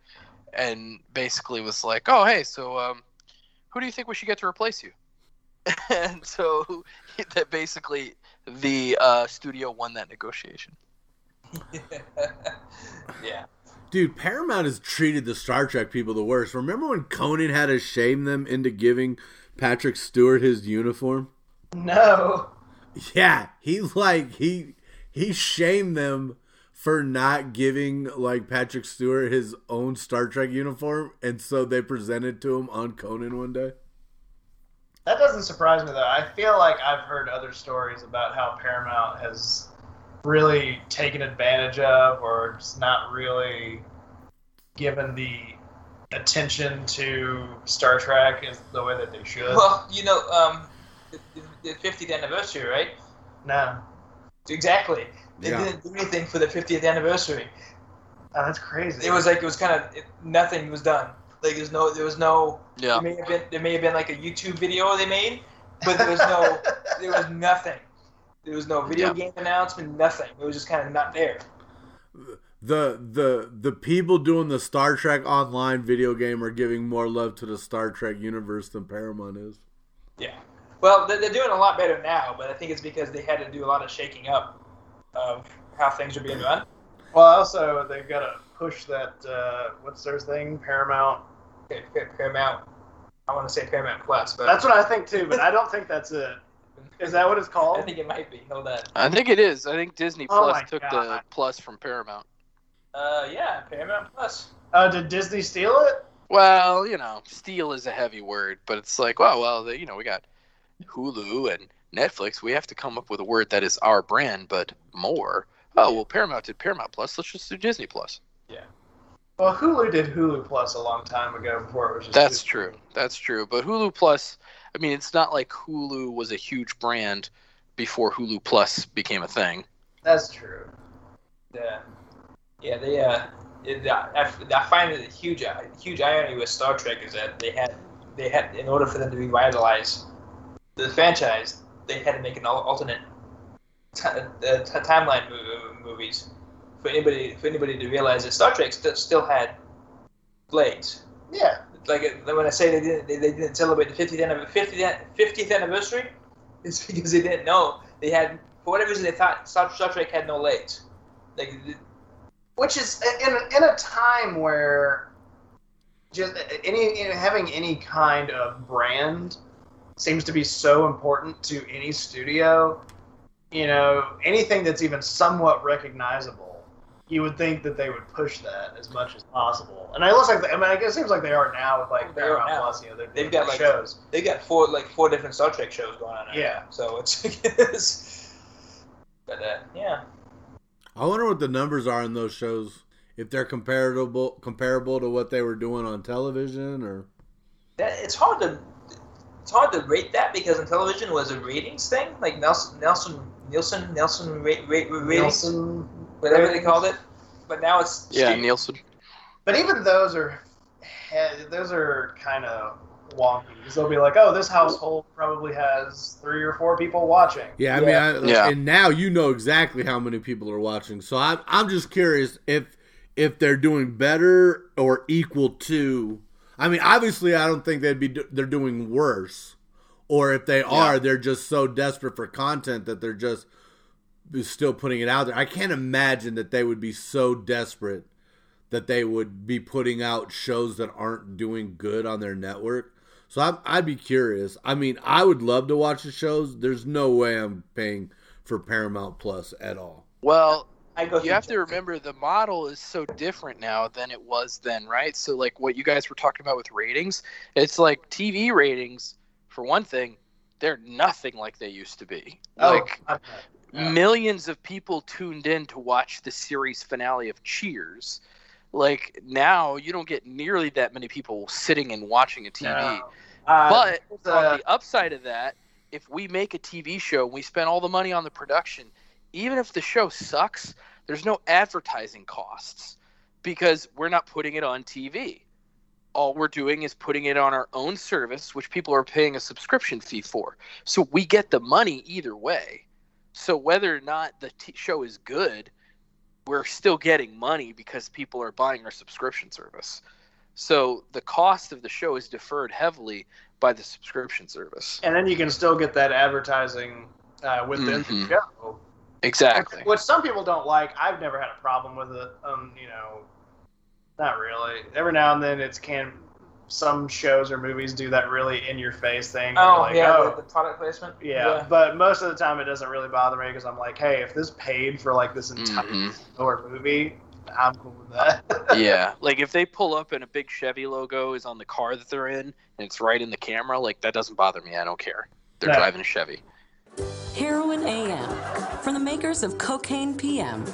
and basically was like, "Oh, hey, so um, who do you think we should get to replace you?" and so that basically the uh, studio won that negotiation. yeah. Dude, Paramount has treated the Star Trek people the worst. Remember when Conan had to shame them into giving Patrick Stewart his uniform? no. Yeah, he like he he shamed them for not giving like Patrick Stewart his own Star Trek uniform, and so they presented to him on Conan one day. That doesn't surprise me though. I feel like I've heard other stories about how Paramount has really taken advantage of or just not really given the attention to Star Trek as the way that they should. Well, you know, um, the, the 50th anniversary, right? no. Exactly. They Yeah. didn't do anything for the 50th anniversary. Oh, that's crazy. It was like it was kind of it, nothing was done. Like there's no, there was no. Yeah. There may have been there may have been like a YouTube video they made, but there was no, there was nothing. There was no video Yeah. game announcement, nothing. It was just kind of not there. The the the people doing the Star Trek online video game are giving more love to the Star Trek universe than Paramount is. Yeah. Well, they're, they're doing a lot better now, but I think it's because they had to do a lot of shaking up of how things are being run. Well, also they've got to push that. Uh, what's their thing? Paramount. Pa- Pa- Paramount. I want to say Paramount Plus, but That's what I think too, but I don't think that's it. Is that what it's called? I think it might be. Hold on. I think it is. I think Disney Oh Plus my took the plus from Paramount. Uh, yeah, Paramount Plus. Uh, did Disney steal it? Well, you know, steal is a heavy word, but it's like, well, well, the, you know, we got Hulu and Netflix, we have to come up with a word that is our brand, but more. Oh well, Paramount did Paramount Plus. Let's just do Disney Plus. Yeah. Well, Hulu did Hulu Plus a long time ago before it was just. That's Hulu. true. That's true. But Hulu Plus, I mean, it's not like Hulu was a huge brand before Hulu Plus became a thing. That's true. Yeah, yeah. They uh, it, I, I find it a huge, uh, huge irony with Star Trek is that they had, they had, in order for them to revitalize the franchise, they had to make an alternate t- uh, t- timeline mo- movies for anybody, for anybody to realize that Star Trek st- still had blades. Yeah. Like uh, when I say they didn't, they, they didn't celebrate the 50th, anniv- 50th, 50th anniversary, it's because they didn't know they had, for whatever reason, they thought Star, Star Trek had no legs. Like, Which is in in a time where just any having any kind of brand seems to be so important to any studio. You know, anything that's even somewhat recognizable, you would think that they would push that as much as possible. And it looks like, I mean, I guess it seems like they are now with like They are Paramount now. Plus. You know, they're they've got like shows. They've got four like four different Star Trek shows going on. Right Yeah. now. So it's, it's but uh, yeah. I wonder what the numbers are in those shows. If they're comparable comparable to what they were doing on television, or That, it's hard to it's hard to rate that because in television was a ratings thing, like Nelson Nelson Nielsen Nelson rate rate ratings, Nielsen whatever they called it. But now it's Yeah, streaming. Nielsen. But even those are those are kind of wonky because they'll be like, oh, this household probably has three or four people watching. yeah, I Yeah. mean, I, Yeah. and now you know exactly how many people are watching. So I'm I'm just curious if if they're doing better or equal to. I mean, obviously, I don't think they'd be do- they're doing worse, or if they are, they're just so desperate for content that they're just still putting it out there. I can't imagine that they would be so desperate that they would be putting out shows that aren't doing good on their network. So I'm, I'd be curious. I mean, I would love to watch the shows. There's no way I'm paying for Paramount Plus at all. Well, I go. you through have to remember the model is so different now than it was then, right? So like what you guys were talking about with ratings, it's like TV ratings for one thing, they're nothing like they used to be. Like I- yeah. millions of people tuned in to watch the series finale of Cheers. Like now you don't get nearly that many people sitting and watching a TV. No. Uh, But uh, on the upside of that, if we make a TV show, and we spend all the money on the production, even if the show sucks, there's no advertising costs because we're not putting it on TV. All we're doing is putting it on our own service, which people are paying a subscription fee for. So we get the money either way. So whether or not the t- show is good, we're still getting money because people are buying our subscription service. So the cost of the show is deferred heavily by the subscription service. and then you can still get that advertising uh, within Mhm. the show. Exactly. Which some people don't like. I've never had a problem with it. Um, you know, not really. Every now and then, it's can some shows or movies do that really in your face thing. Oh like, yeah, oh, the, the product placement. yeah. But most of the time, it doesn't really bother me because I'm like, hey, if this paid for like this entire Mhm. or movie, I'm cool with that. yeah. Like if they pull up and a big Chevy logo is on the car that they're in and it's right in the camera, like that doesn't bother me. I don't care. They're No. driving a Chevy. Heroin AM from the makers of Cocaine PM.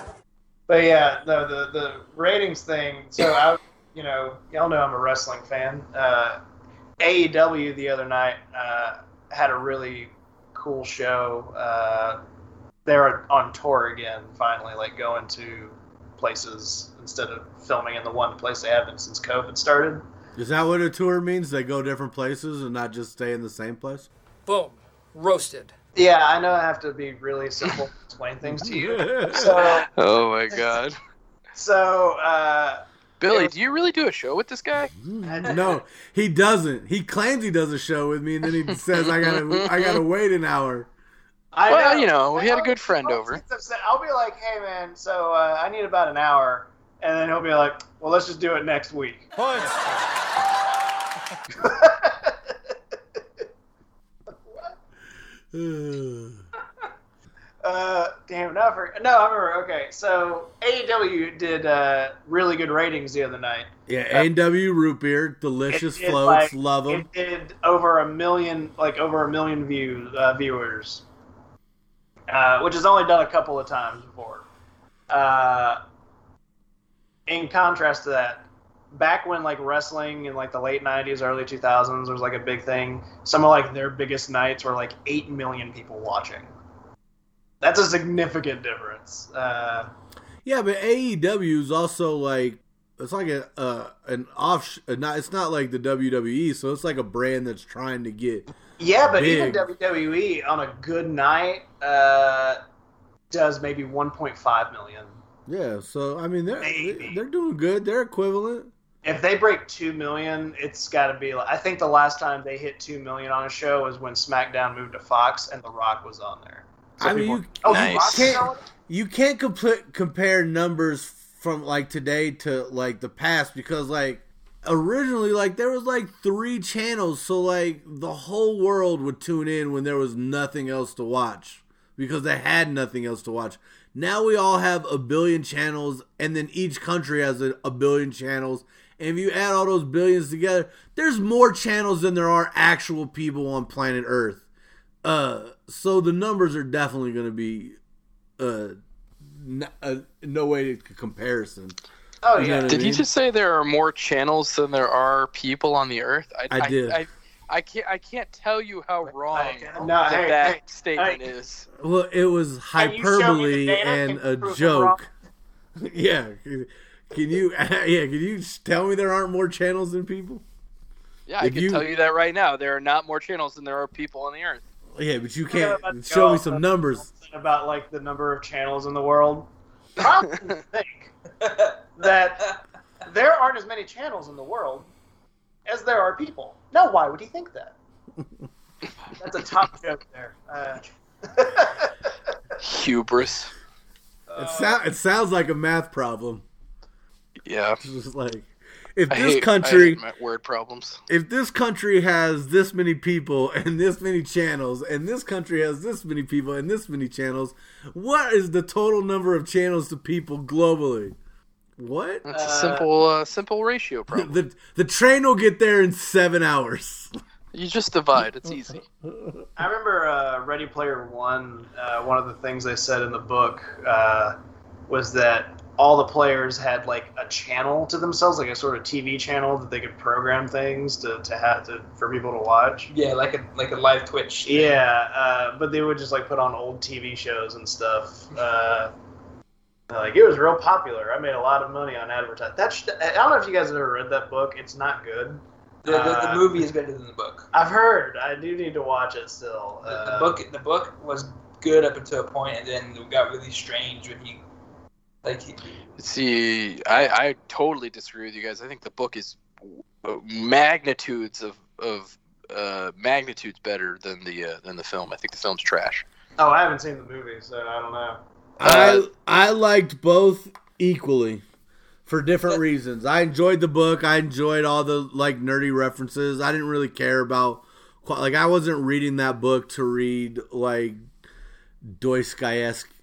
But yeah, no, the the ratings thing. So I, you know, y'all know I'm a wrestling fan. Uh, AEW the other night uh, had a really cool show. Uh, they're on tour again, finally, like going to places instead of filming in the one place they have been since COVID started. Is that what a tour means? They go different places and not just stay in the same place? Boom. Roasted. Yeah, I know I have to be really simple to explain things to you. So, Oh my god. so uh, Billy, do you really do a show with this guy? no, he doesn't. He claims he does a show with me, and then he says I gotta I gotta wait an hour. I well, know. you know, we had a I'll- good friend over. I'll be like, hey man, so uh, I need about an hour, and then he'll be like, well, let's just do it next week. uh, damn no, I forgot. no, I remember. Okay, so AEW did uh, really good ratings the other night. Yeah, A&W root beer, delicious did, floats, like, love them. It did over a million, like over a million views, uh, viewers, uh, which has only done a couple of times before. Uh, in contrast to that, back when like wrestling in like the late '90s, early 2000s was like a big thing. Some of like their biggest nights were like eight million people watching. That's a significant difference. Uh, Yeah, but AEW is also like it's like a uh, an off. Not it's not like the WWE, so it's like a brand that's trying to get. Yeah, but big. even WWE on a good night uh, does maybe 1.5 million. Yeah, so I mean they're they're doing good. They're equivalent. If they break two million, it's got to be. Like, I think the last time they hit two million on a show was when SmackDown moved to Fox and The Rock was on there. So I mean, people- you, oh, you can't you can't compl- compare numbers from like today to like the past because like originally like there was like three channels, so like the whole world would tune in when there was nothing else to watch because they had nothing else to watch. Now we all have a billion channels, and then each country has a, a billion channels. And if you add all those billions together, there's more channels than there are actual people on planet Earth. Uh, so the numbers are definitely going to be uh, n- uh, no way to comparison. Oh You know what I Did you just say there are more channels than there are people on the earth? I did. I, I can't. I can't tell you how wrong No, that, hey, that hey, statement hey. is. Well, it was Can you show me hyperbole and a joke. yeah. Can you? Yeah. Can you tell me there aren't more channels than people? Yeah, I can you- tell you that right now. There are not more channels than there are people on the earth. Yeah, but you can't about show me some numbers. about like the number of channels in the world. Probably think that there aren't as many channels in the world as there are people. Now, why would he think that? That's a top joke there. Uh, Hubris. It, sound, it sounds like a math problem. Yeah. It's just like if I this hate- I country hate my word problems. if this country has this many people and this many channels and this country has this many people and this many channels what is the total number of channels to people globally what It's a simple, uh, simple ratio problem. the the train will get there in seven hours You just divide. It's easy. I remember uh, Ready Player One. Uh, one of the things they said in the book uh, was that all the players had like a channel to themselves, like a sort of TV channel that they could program things to, to have to for people to watch. Yeah, like a like a live Twitch. Yeah, uh, but they would just like put on old TV shows and stuff. Uh, like it was real popular. I made a lot of money on advertising. That's I don't know if you guys have ever read that book. It's not good. The, the, the Uh, movie is better than the book. I've heard. I do need to watch it still. The, the Uh, book the book was good up until a point, and then it got really strange when he like he, See, I, I totally disagree with you guys. I think the book is uh, magnitudes of of uh, magnitudes better than the uh, than the film. I think the film's trash. Oh, I haven't seen the movie, so I don't know. i i liked both equally for different reasons i enjoyed the book i enjoyed all the like nerdy references i didn't really care about like i wasn't reading that book to read like dostoevsky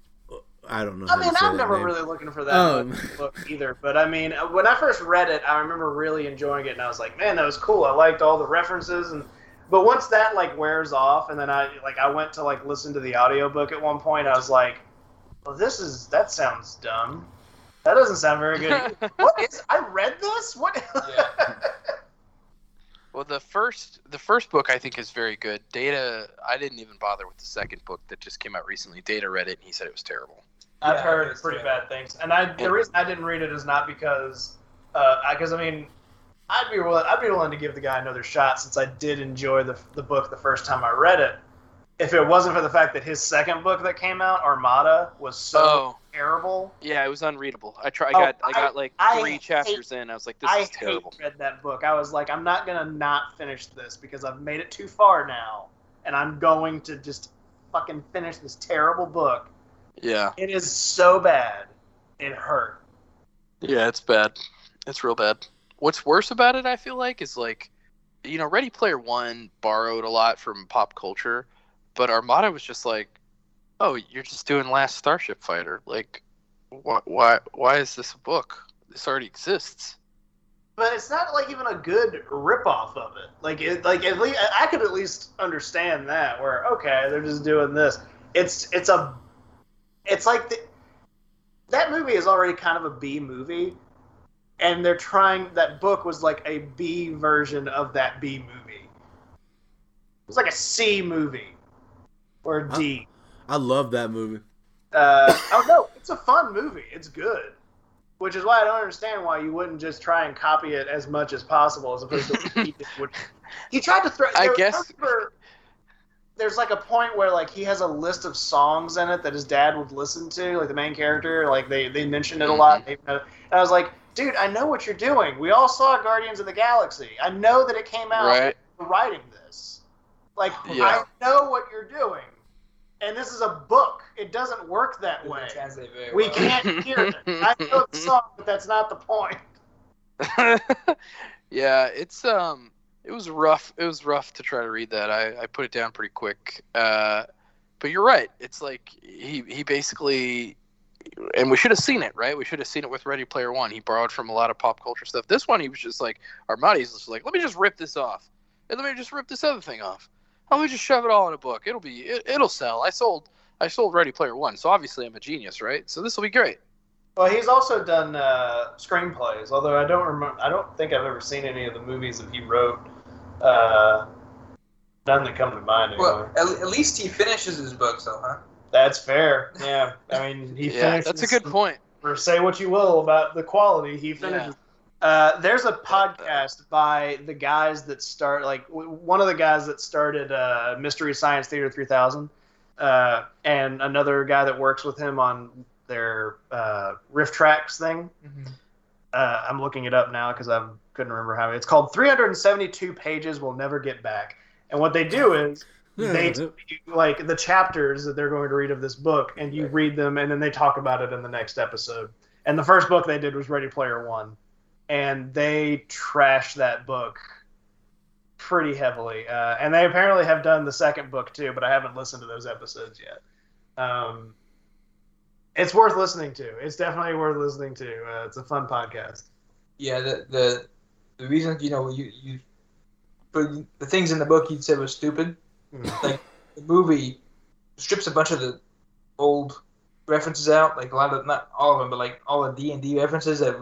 i don't know I mean, I'm never name. really looking for that Um, book either. But I mean, when I first read it, I remember really enjoying it, and I was like, man, that was cool. I liked all the references, and but once that like wears off, and then I like I went to like listen to the audiobook at one point, I was like, well, this is that sounds dumb. That doesn't sound very good. what is? I read this. What? Well, the first the first book I think is very good. Data, I didn't even bother with the second book that just came out recently. Data read it and he said it was terrible. I've Yeah, heard pretty bad things, and I the reason I didn't read it is not because, uh, because I mean, I'd be willing, I'd be willing to give the guy another shot since I did enjoy the the book the first time I read it. If it wasn't for the fact that his second book that came out, Armada, was so Oh. terrible. Yeah, it was unreadable. I try. I Oh, got I I- got like I three hate- chapters in. I was like, this I is terrible. hate read that book. I was like, I'm not gonna not finish this because I've made it too far now, and I'm going to just fucking finish this terrible book. Yeah, It is so bad, it hurt. yeah, it's bad. It's real bad. What's worse about it, I feel like, is like, you know, Ready Player One borrowed a lot from pop culture, but Armada was just like, "Oh, you're just doing Last Starship Fighter. Like, why why why is this a book? This already exists." But it's not like even a good ripoff of it. Like it, like at least I could at least understand that. Where okay, they're just doing this. It's it's a, it's like the, that movie is already kind of a B movie, and they're trying. That book was like a B version of that B movie. It was like a C movie, or a D. I love that movie. Uh, oh no, it's a fun movie. It's good. Which is why I don't understand why you wouldn't just try and copy it as much as possible, as opposed to what he did. He tried to throw. I there- guess- remember, there's like a point where like he has a list of songs in it that his dad would listen to, like the main character. Like they they mentioned it a lot. They, and I was like, dude, I know what you're doing. We all saw Guardians of the Galaxy. I know that it came out Right. writing this. Like Yeah. I know what you're doing. And this is a book. It doesn't work that way. We can't hear it. I know the song, but that's not the point. yeah, it's um, it was rough. It was rough to try to read that. I, I put it down pretty quick. Uh, but you're right. It's like he he basically, and we should have seen it, right? We should have seen it with Ready Player One. He borrowed from a lot of pop culture stuff. This one, he was just like Armada's just like, let me just rip this off, and let me just rip this other thing off. Let me just shove it all in a book. It'll be it, it'll sell. I sold I sold Ready Player One, so obviously I'm a genius, right? So this will be great. Well, he's also done uh, screenplays, although I don't remember. I don't think I've ever seen any of the movies that he wrote. Uh, none that come to mind anyway. Well, at, at least he finishes his books, though, huh? That's fair. Yeah, I mean, he Yeah, finishes. that's a good point. Or say what you will about the quality, he finishes. Yeah. Uh, there's a podcast by the guys that start, like w- one of the guys that started uh, Mystery Science Theater 3000, uh, and another guy that works with him on their uh, RiffTrax thing. Uh, I'm looking it up now because I couldn't remember how. It's called 372 pages. We'll never get back. And what they do is they tell you, like the chapters that they're going to read of this book, and you read them, and then they talk about it in the next episode. And the first book they did was Ready Player One, and they trashed that book pretty heavily. Uh, and they apparently have done the second book too, but I haven't listened to those episodes yet. Um, it's worth listening to. It's definitely worth listening to. Uh, it's a fun podcast. Yeah, the the the reason you know you you for the things in the book you said was stupid. Like the movie strips a bunch of the old references out, like a lot of not all of them, but like all the D and D references that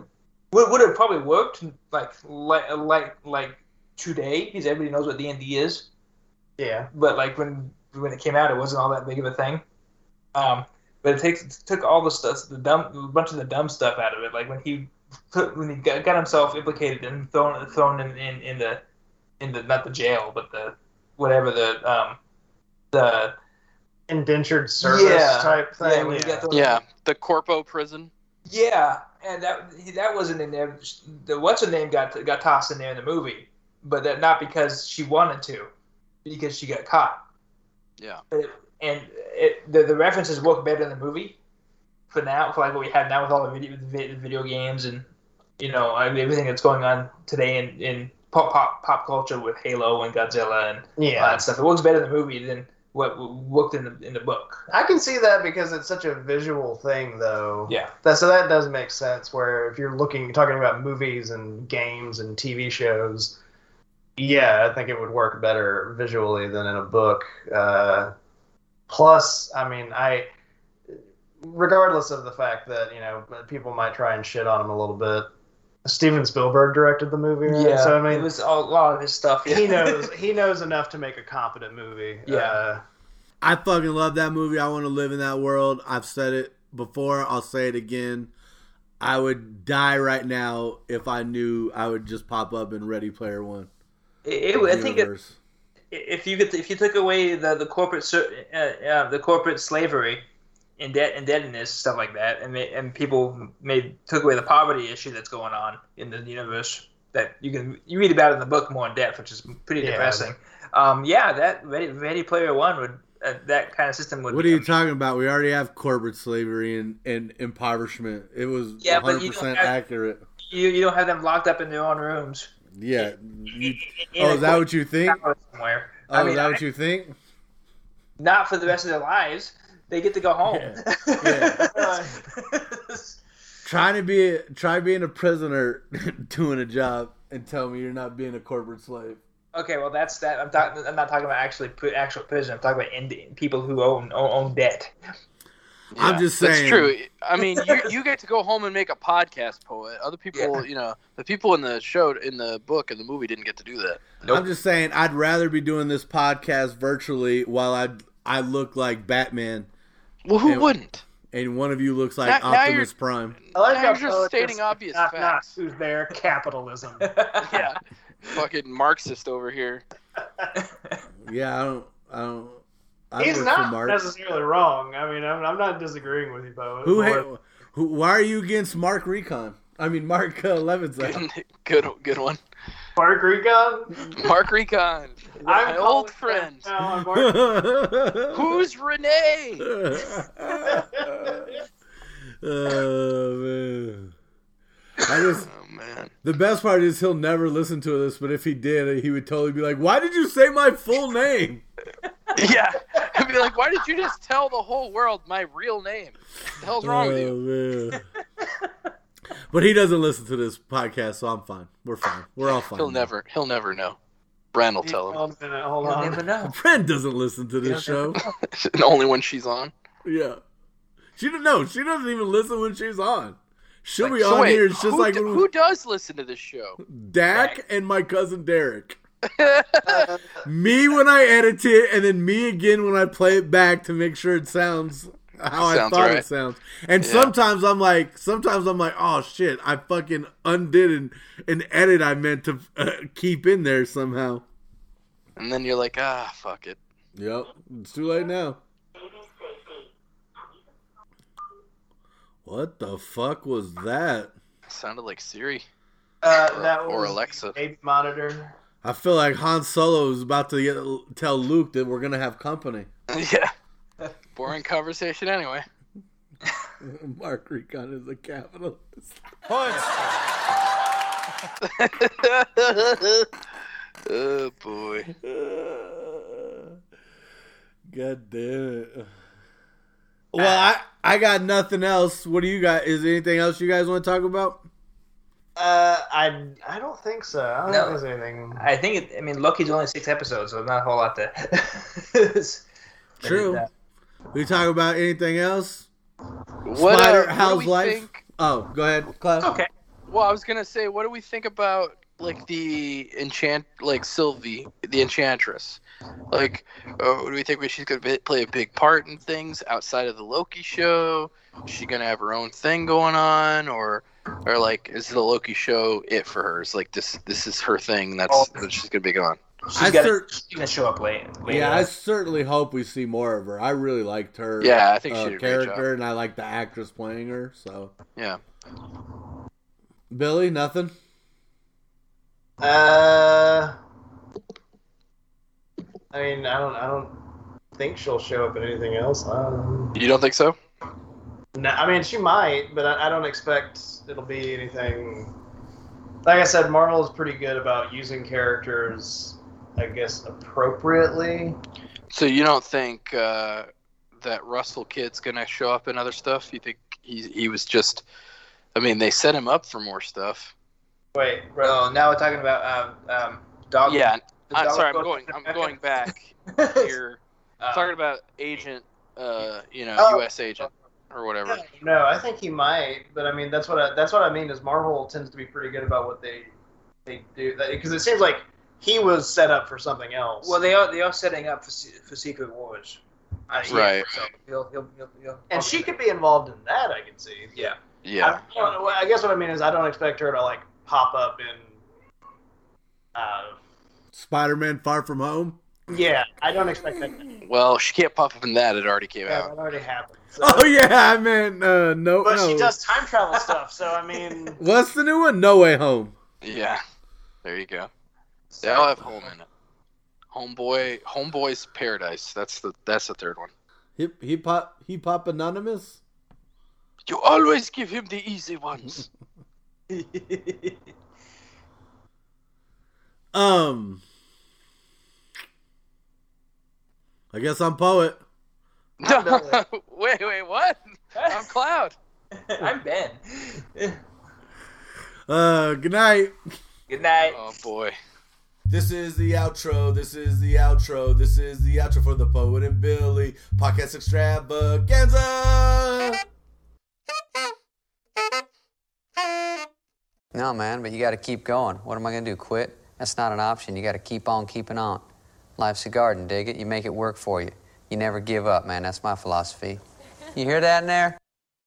would would have probably worked like like like like today because everybody knows what D and D is. Yeah. But like when when it came out, it wasn't all that big of a thing. Um, but it takes took all the stuff, the dumb, a bunch of the dumb stuff out of it. Like when he put, when he got, got himself implicated and thrown thrown in, in in the in the not the jail, but the whatever the um the Indentured service Yeah. type thing. when you the- Yeah, the Corpo prison. Yeah, and that he- that wasn't in there. The what's her name got got tossed in there in the movie, but that not because she wanted to, because she got caught. Yeah. But it- and it, the the references work better in the movie for now, for like what we have now with all the video the video games and you know everything that's going on today in in pop pop pop culture with Halo and Godzilla and Yeah. all that stuff. It works better in the movie than what worked in the in the book. I can see that because it's such a visual thing, though. Yeah. That, so that does make sense. Where if you're looking, talking about movies and games and TV shows, yeah, I think it would work better visually than in a book. Uh, plus, I mean, I, regardless of the fact that you know people might try and shit on him a little bit, Steven Spielberg directed the movie, right? Yeah, So I mean, it was a lot of his stuff. Yeah. he knows he knows enough to make a competent movie. Yeah. Uh, I fucking love that movie. I want to live in that world. I've said it before. I'll say it again. I would die right now if I knew I would just pop up in Ready Player One. It, it, I think it, Universe. If you could, if you took away the the corporate uh, uh, the corporate slavery, indebt indebtedness stuff like that, and and people made took away the poverty issue that's going on in the universe that you can you read about in the book more in depth, which is pretty Yeah. depressing. Um, yeah, that Ready, Ready Player One would uh, that kind of system would. What are you talking about? We already have corporate slavery and, and impoverishment. It was Yeah, but 100% you don't have- accurate. You you don't have them locked up in their own rooms. Yeah. You, oh, is that what you think? somewhere. Oh, I mean, is that I- what you think? not for the rest of their lives, they get to go home. Trying to be try being a prisoner doing a job and tell me you're not being a corporate slave. okay, well that's that. I'm talking. I'm not talking about actually put actual prison. I'm talking about in, people who own own, own debt. I'm just saying. That's true. I mean, you, you get to go home and make a podcast poet. Other people, you know, the people in the show, in the book, and the movie didn't get to do that. I'm just saying I'd rather be doing this podcast virtually while I I look like Batman. Well, who and, wouldn't? And one of you looks like Now- now Optimus you're- Prime. I like Now how you're just Poe stating obvious knock, knock, facts. who's there? Capitalism. yeah, fucking Marxist over here. Yeah, I don't. I don't. I He's not for necessarily wrong. I mean, I'm, I'm not disagreeing with you, Bo. Who, ha- who? Why are you against Mark Recon? I mean Mark uh, Levinson. Good, good one. Mark Recon? Mark Recon, my I'm old friend. now, Mark- Who's Renee? oh man. I just. Oh man. The best part is he'll never listen to this, but if he did, he would totally be like, "Why did you say my full name?" Yeah, I'd be like, why did you just tell the whole world my real name? What the hell's wrong with you? Oh, man. but he doesn't listen to this podcast, so I'm fine. We're fine. We're all fine. He'll never, he'll never know. Bran will tell him. Hold on a minute, hold You'll on. never know. Friend doesn't listen to this show. Only when she's on. Yeah, she don't know. She doesn't even listen when she's on. She'll be So on wait, here. It's just who, like d- who does listen to this show? Dak and my cousin Derek. me when I edit it, and then me again when I play it back to make sure it sounds how I thought right. it sounds. And Yeah. sometimes I'm like, sometimes I'm like, oh shit, I fucking undid an, an edit I meant to uh, keep in there somehow. And then you're like, ah, fuck it. Yep, it's too late now. What the fuck was that? Sounded like Siri. Uh, Or- that or Alexa. Baby monitor. I feel like Han Solo is about to get, tell Luke that we're gonna have company. yeah. Boring conversation anyway. Mark Recon is a capitalist. oh boy. God damn it. Ah. Well, I I got nothing else. What do you got? Is there anything else you guys want to talk about? Uh, I I don't think so. I don't No. think there's anything. I think it, I mean Loki's only six episodes, so not a whole lot to. True. uh, We talk about anything else? What, Spider, uh, what how's life? think- Oh, go ahead, Clive. Okay. Well, I was gonna say, what do we think about like the enchant, like Sylvie, the Enchantress? Like, uh, do we think she's gonna be, play a big part in things outside of the Loki show? Is she gonna have her own thing going on, or, or like, is the Loki show it for her? Is like this, this is her thing. That's Oh. that she's gonna be gone. She's, I got cer- she's gonna show up late. later. Yeah, I certainly hope we see more of her. I really liked her. Yeah, I think she uh, did a great job. character, and I like the actress playing her. So, Yeah. Billy, nothing. Uh, I mean, I don't I don't think she'll show up in anything else. Um, You don't think so? No, I mean, she might, but I, I don't expect it'll be anything. Like I said, Marvel is pretty good about using characters, I guess, appropriately. So you don't think uh, that Russell Kid's gonna show up in other stuff? You think he he was just? I mean, they set him up for more stuff. Wait, Oh, now we're talking about um, um, dog. Yeah, I'm dog sorry. I'm going. I'm going back here. Talking about agent, uh, you know, Oh. U.S. agent or whatever. No, I think he might, but I mean that's what I, that's what I mean is Marvel tends to be pretty good about what they they do because it seems like he was set up for something else. Well, they are they are setting up for for Secret Wars. I see. Right. So he'll, he'll, he'll, he'll, and she could be involved in that. I can see. Yeah. Yeah. I, I guess what I mean is I don't expect her to like pop up in. Uh, Spider-Man: Far From Home. Yeah, I don't expect that. Well, she can't pop up in that. It already came Yeah, out. that already happened. So. Oh yeah, I meant uh, no. But no. she does time travel stuff, so I mean, What's the new one? No Way Home. Yeah. There you go. They'll have home in it. Homeboy, Homeboy's Paradise. That's the that's the third one. Hip Hip Hop Hip Hop Anonymous. You always give him the easy ones. Um, I guess I'm poet. wait, wait, what? I'm Cloud. I'm Ben. Uh, good night. Good night. Oh boy. This is the outro. This is the outro. This is the outro for the Poet and Billy podcast extravaganza. No, man, but you got to keep going. What am I going to do? Quit? That's not an option. You got to keep on keeping on. Life's a garden, dig it? You make it work for you. You never give up, man. That's my philosophy. You hear that in there?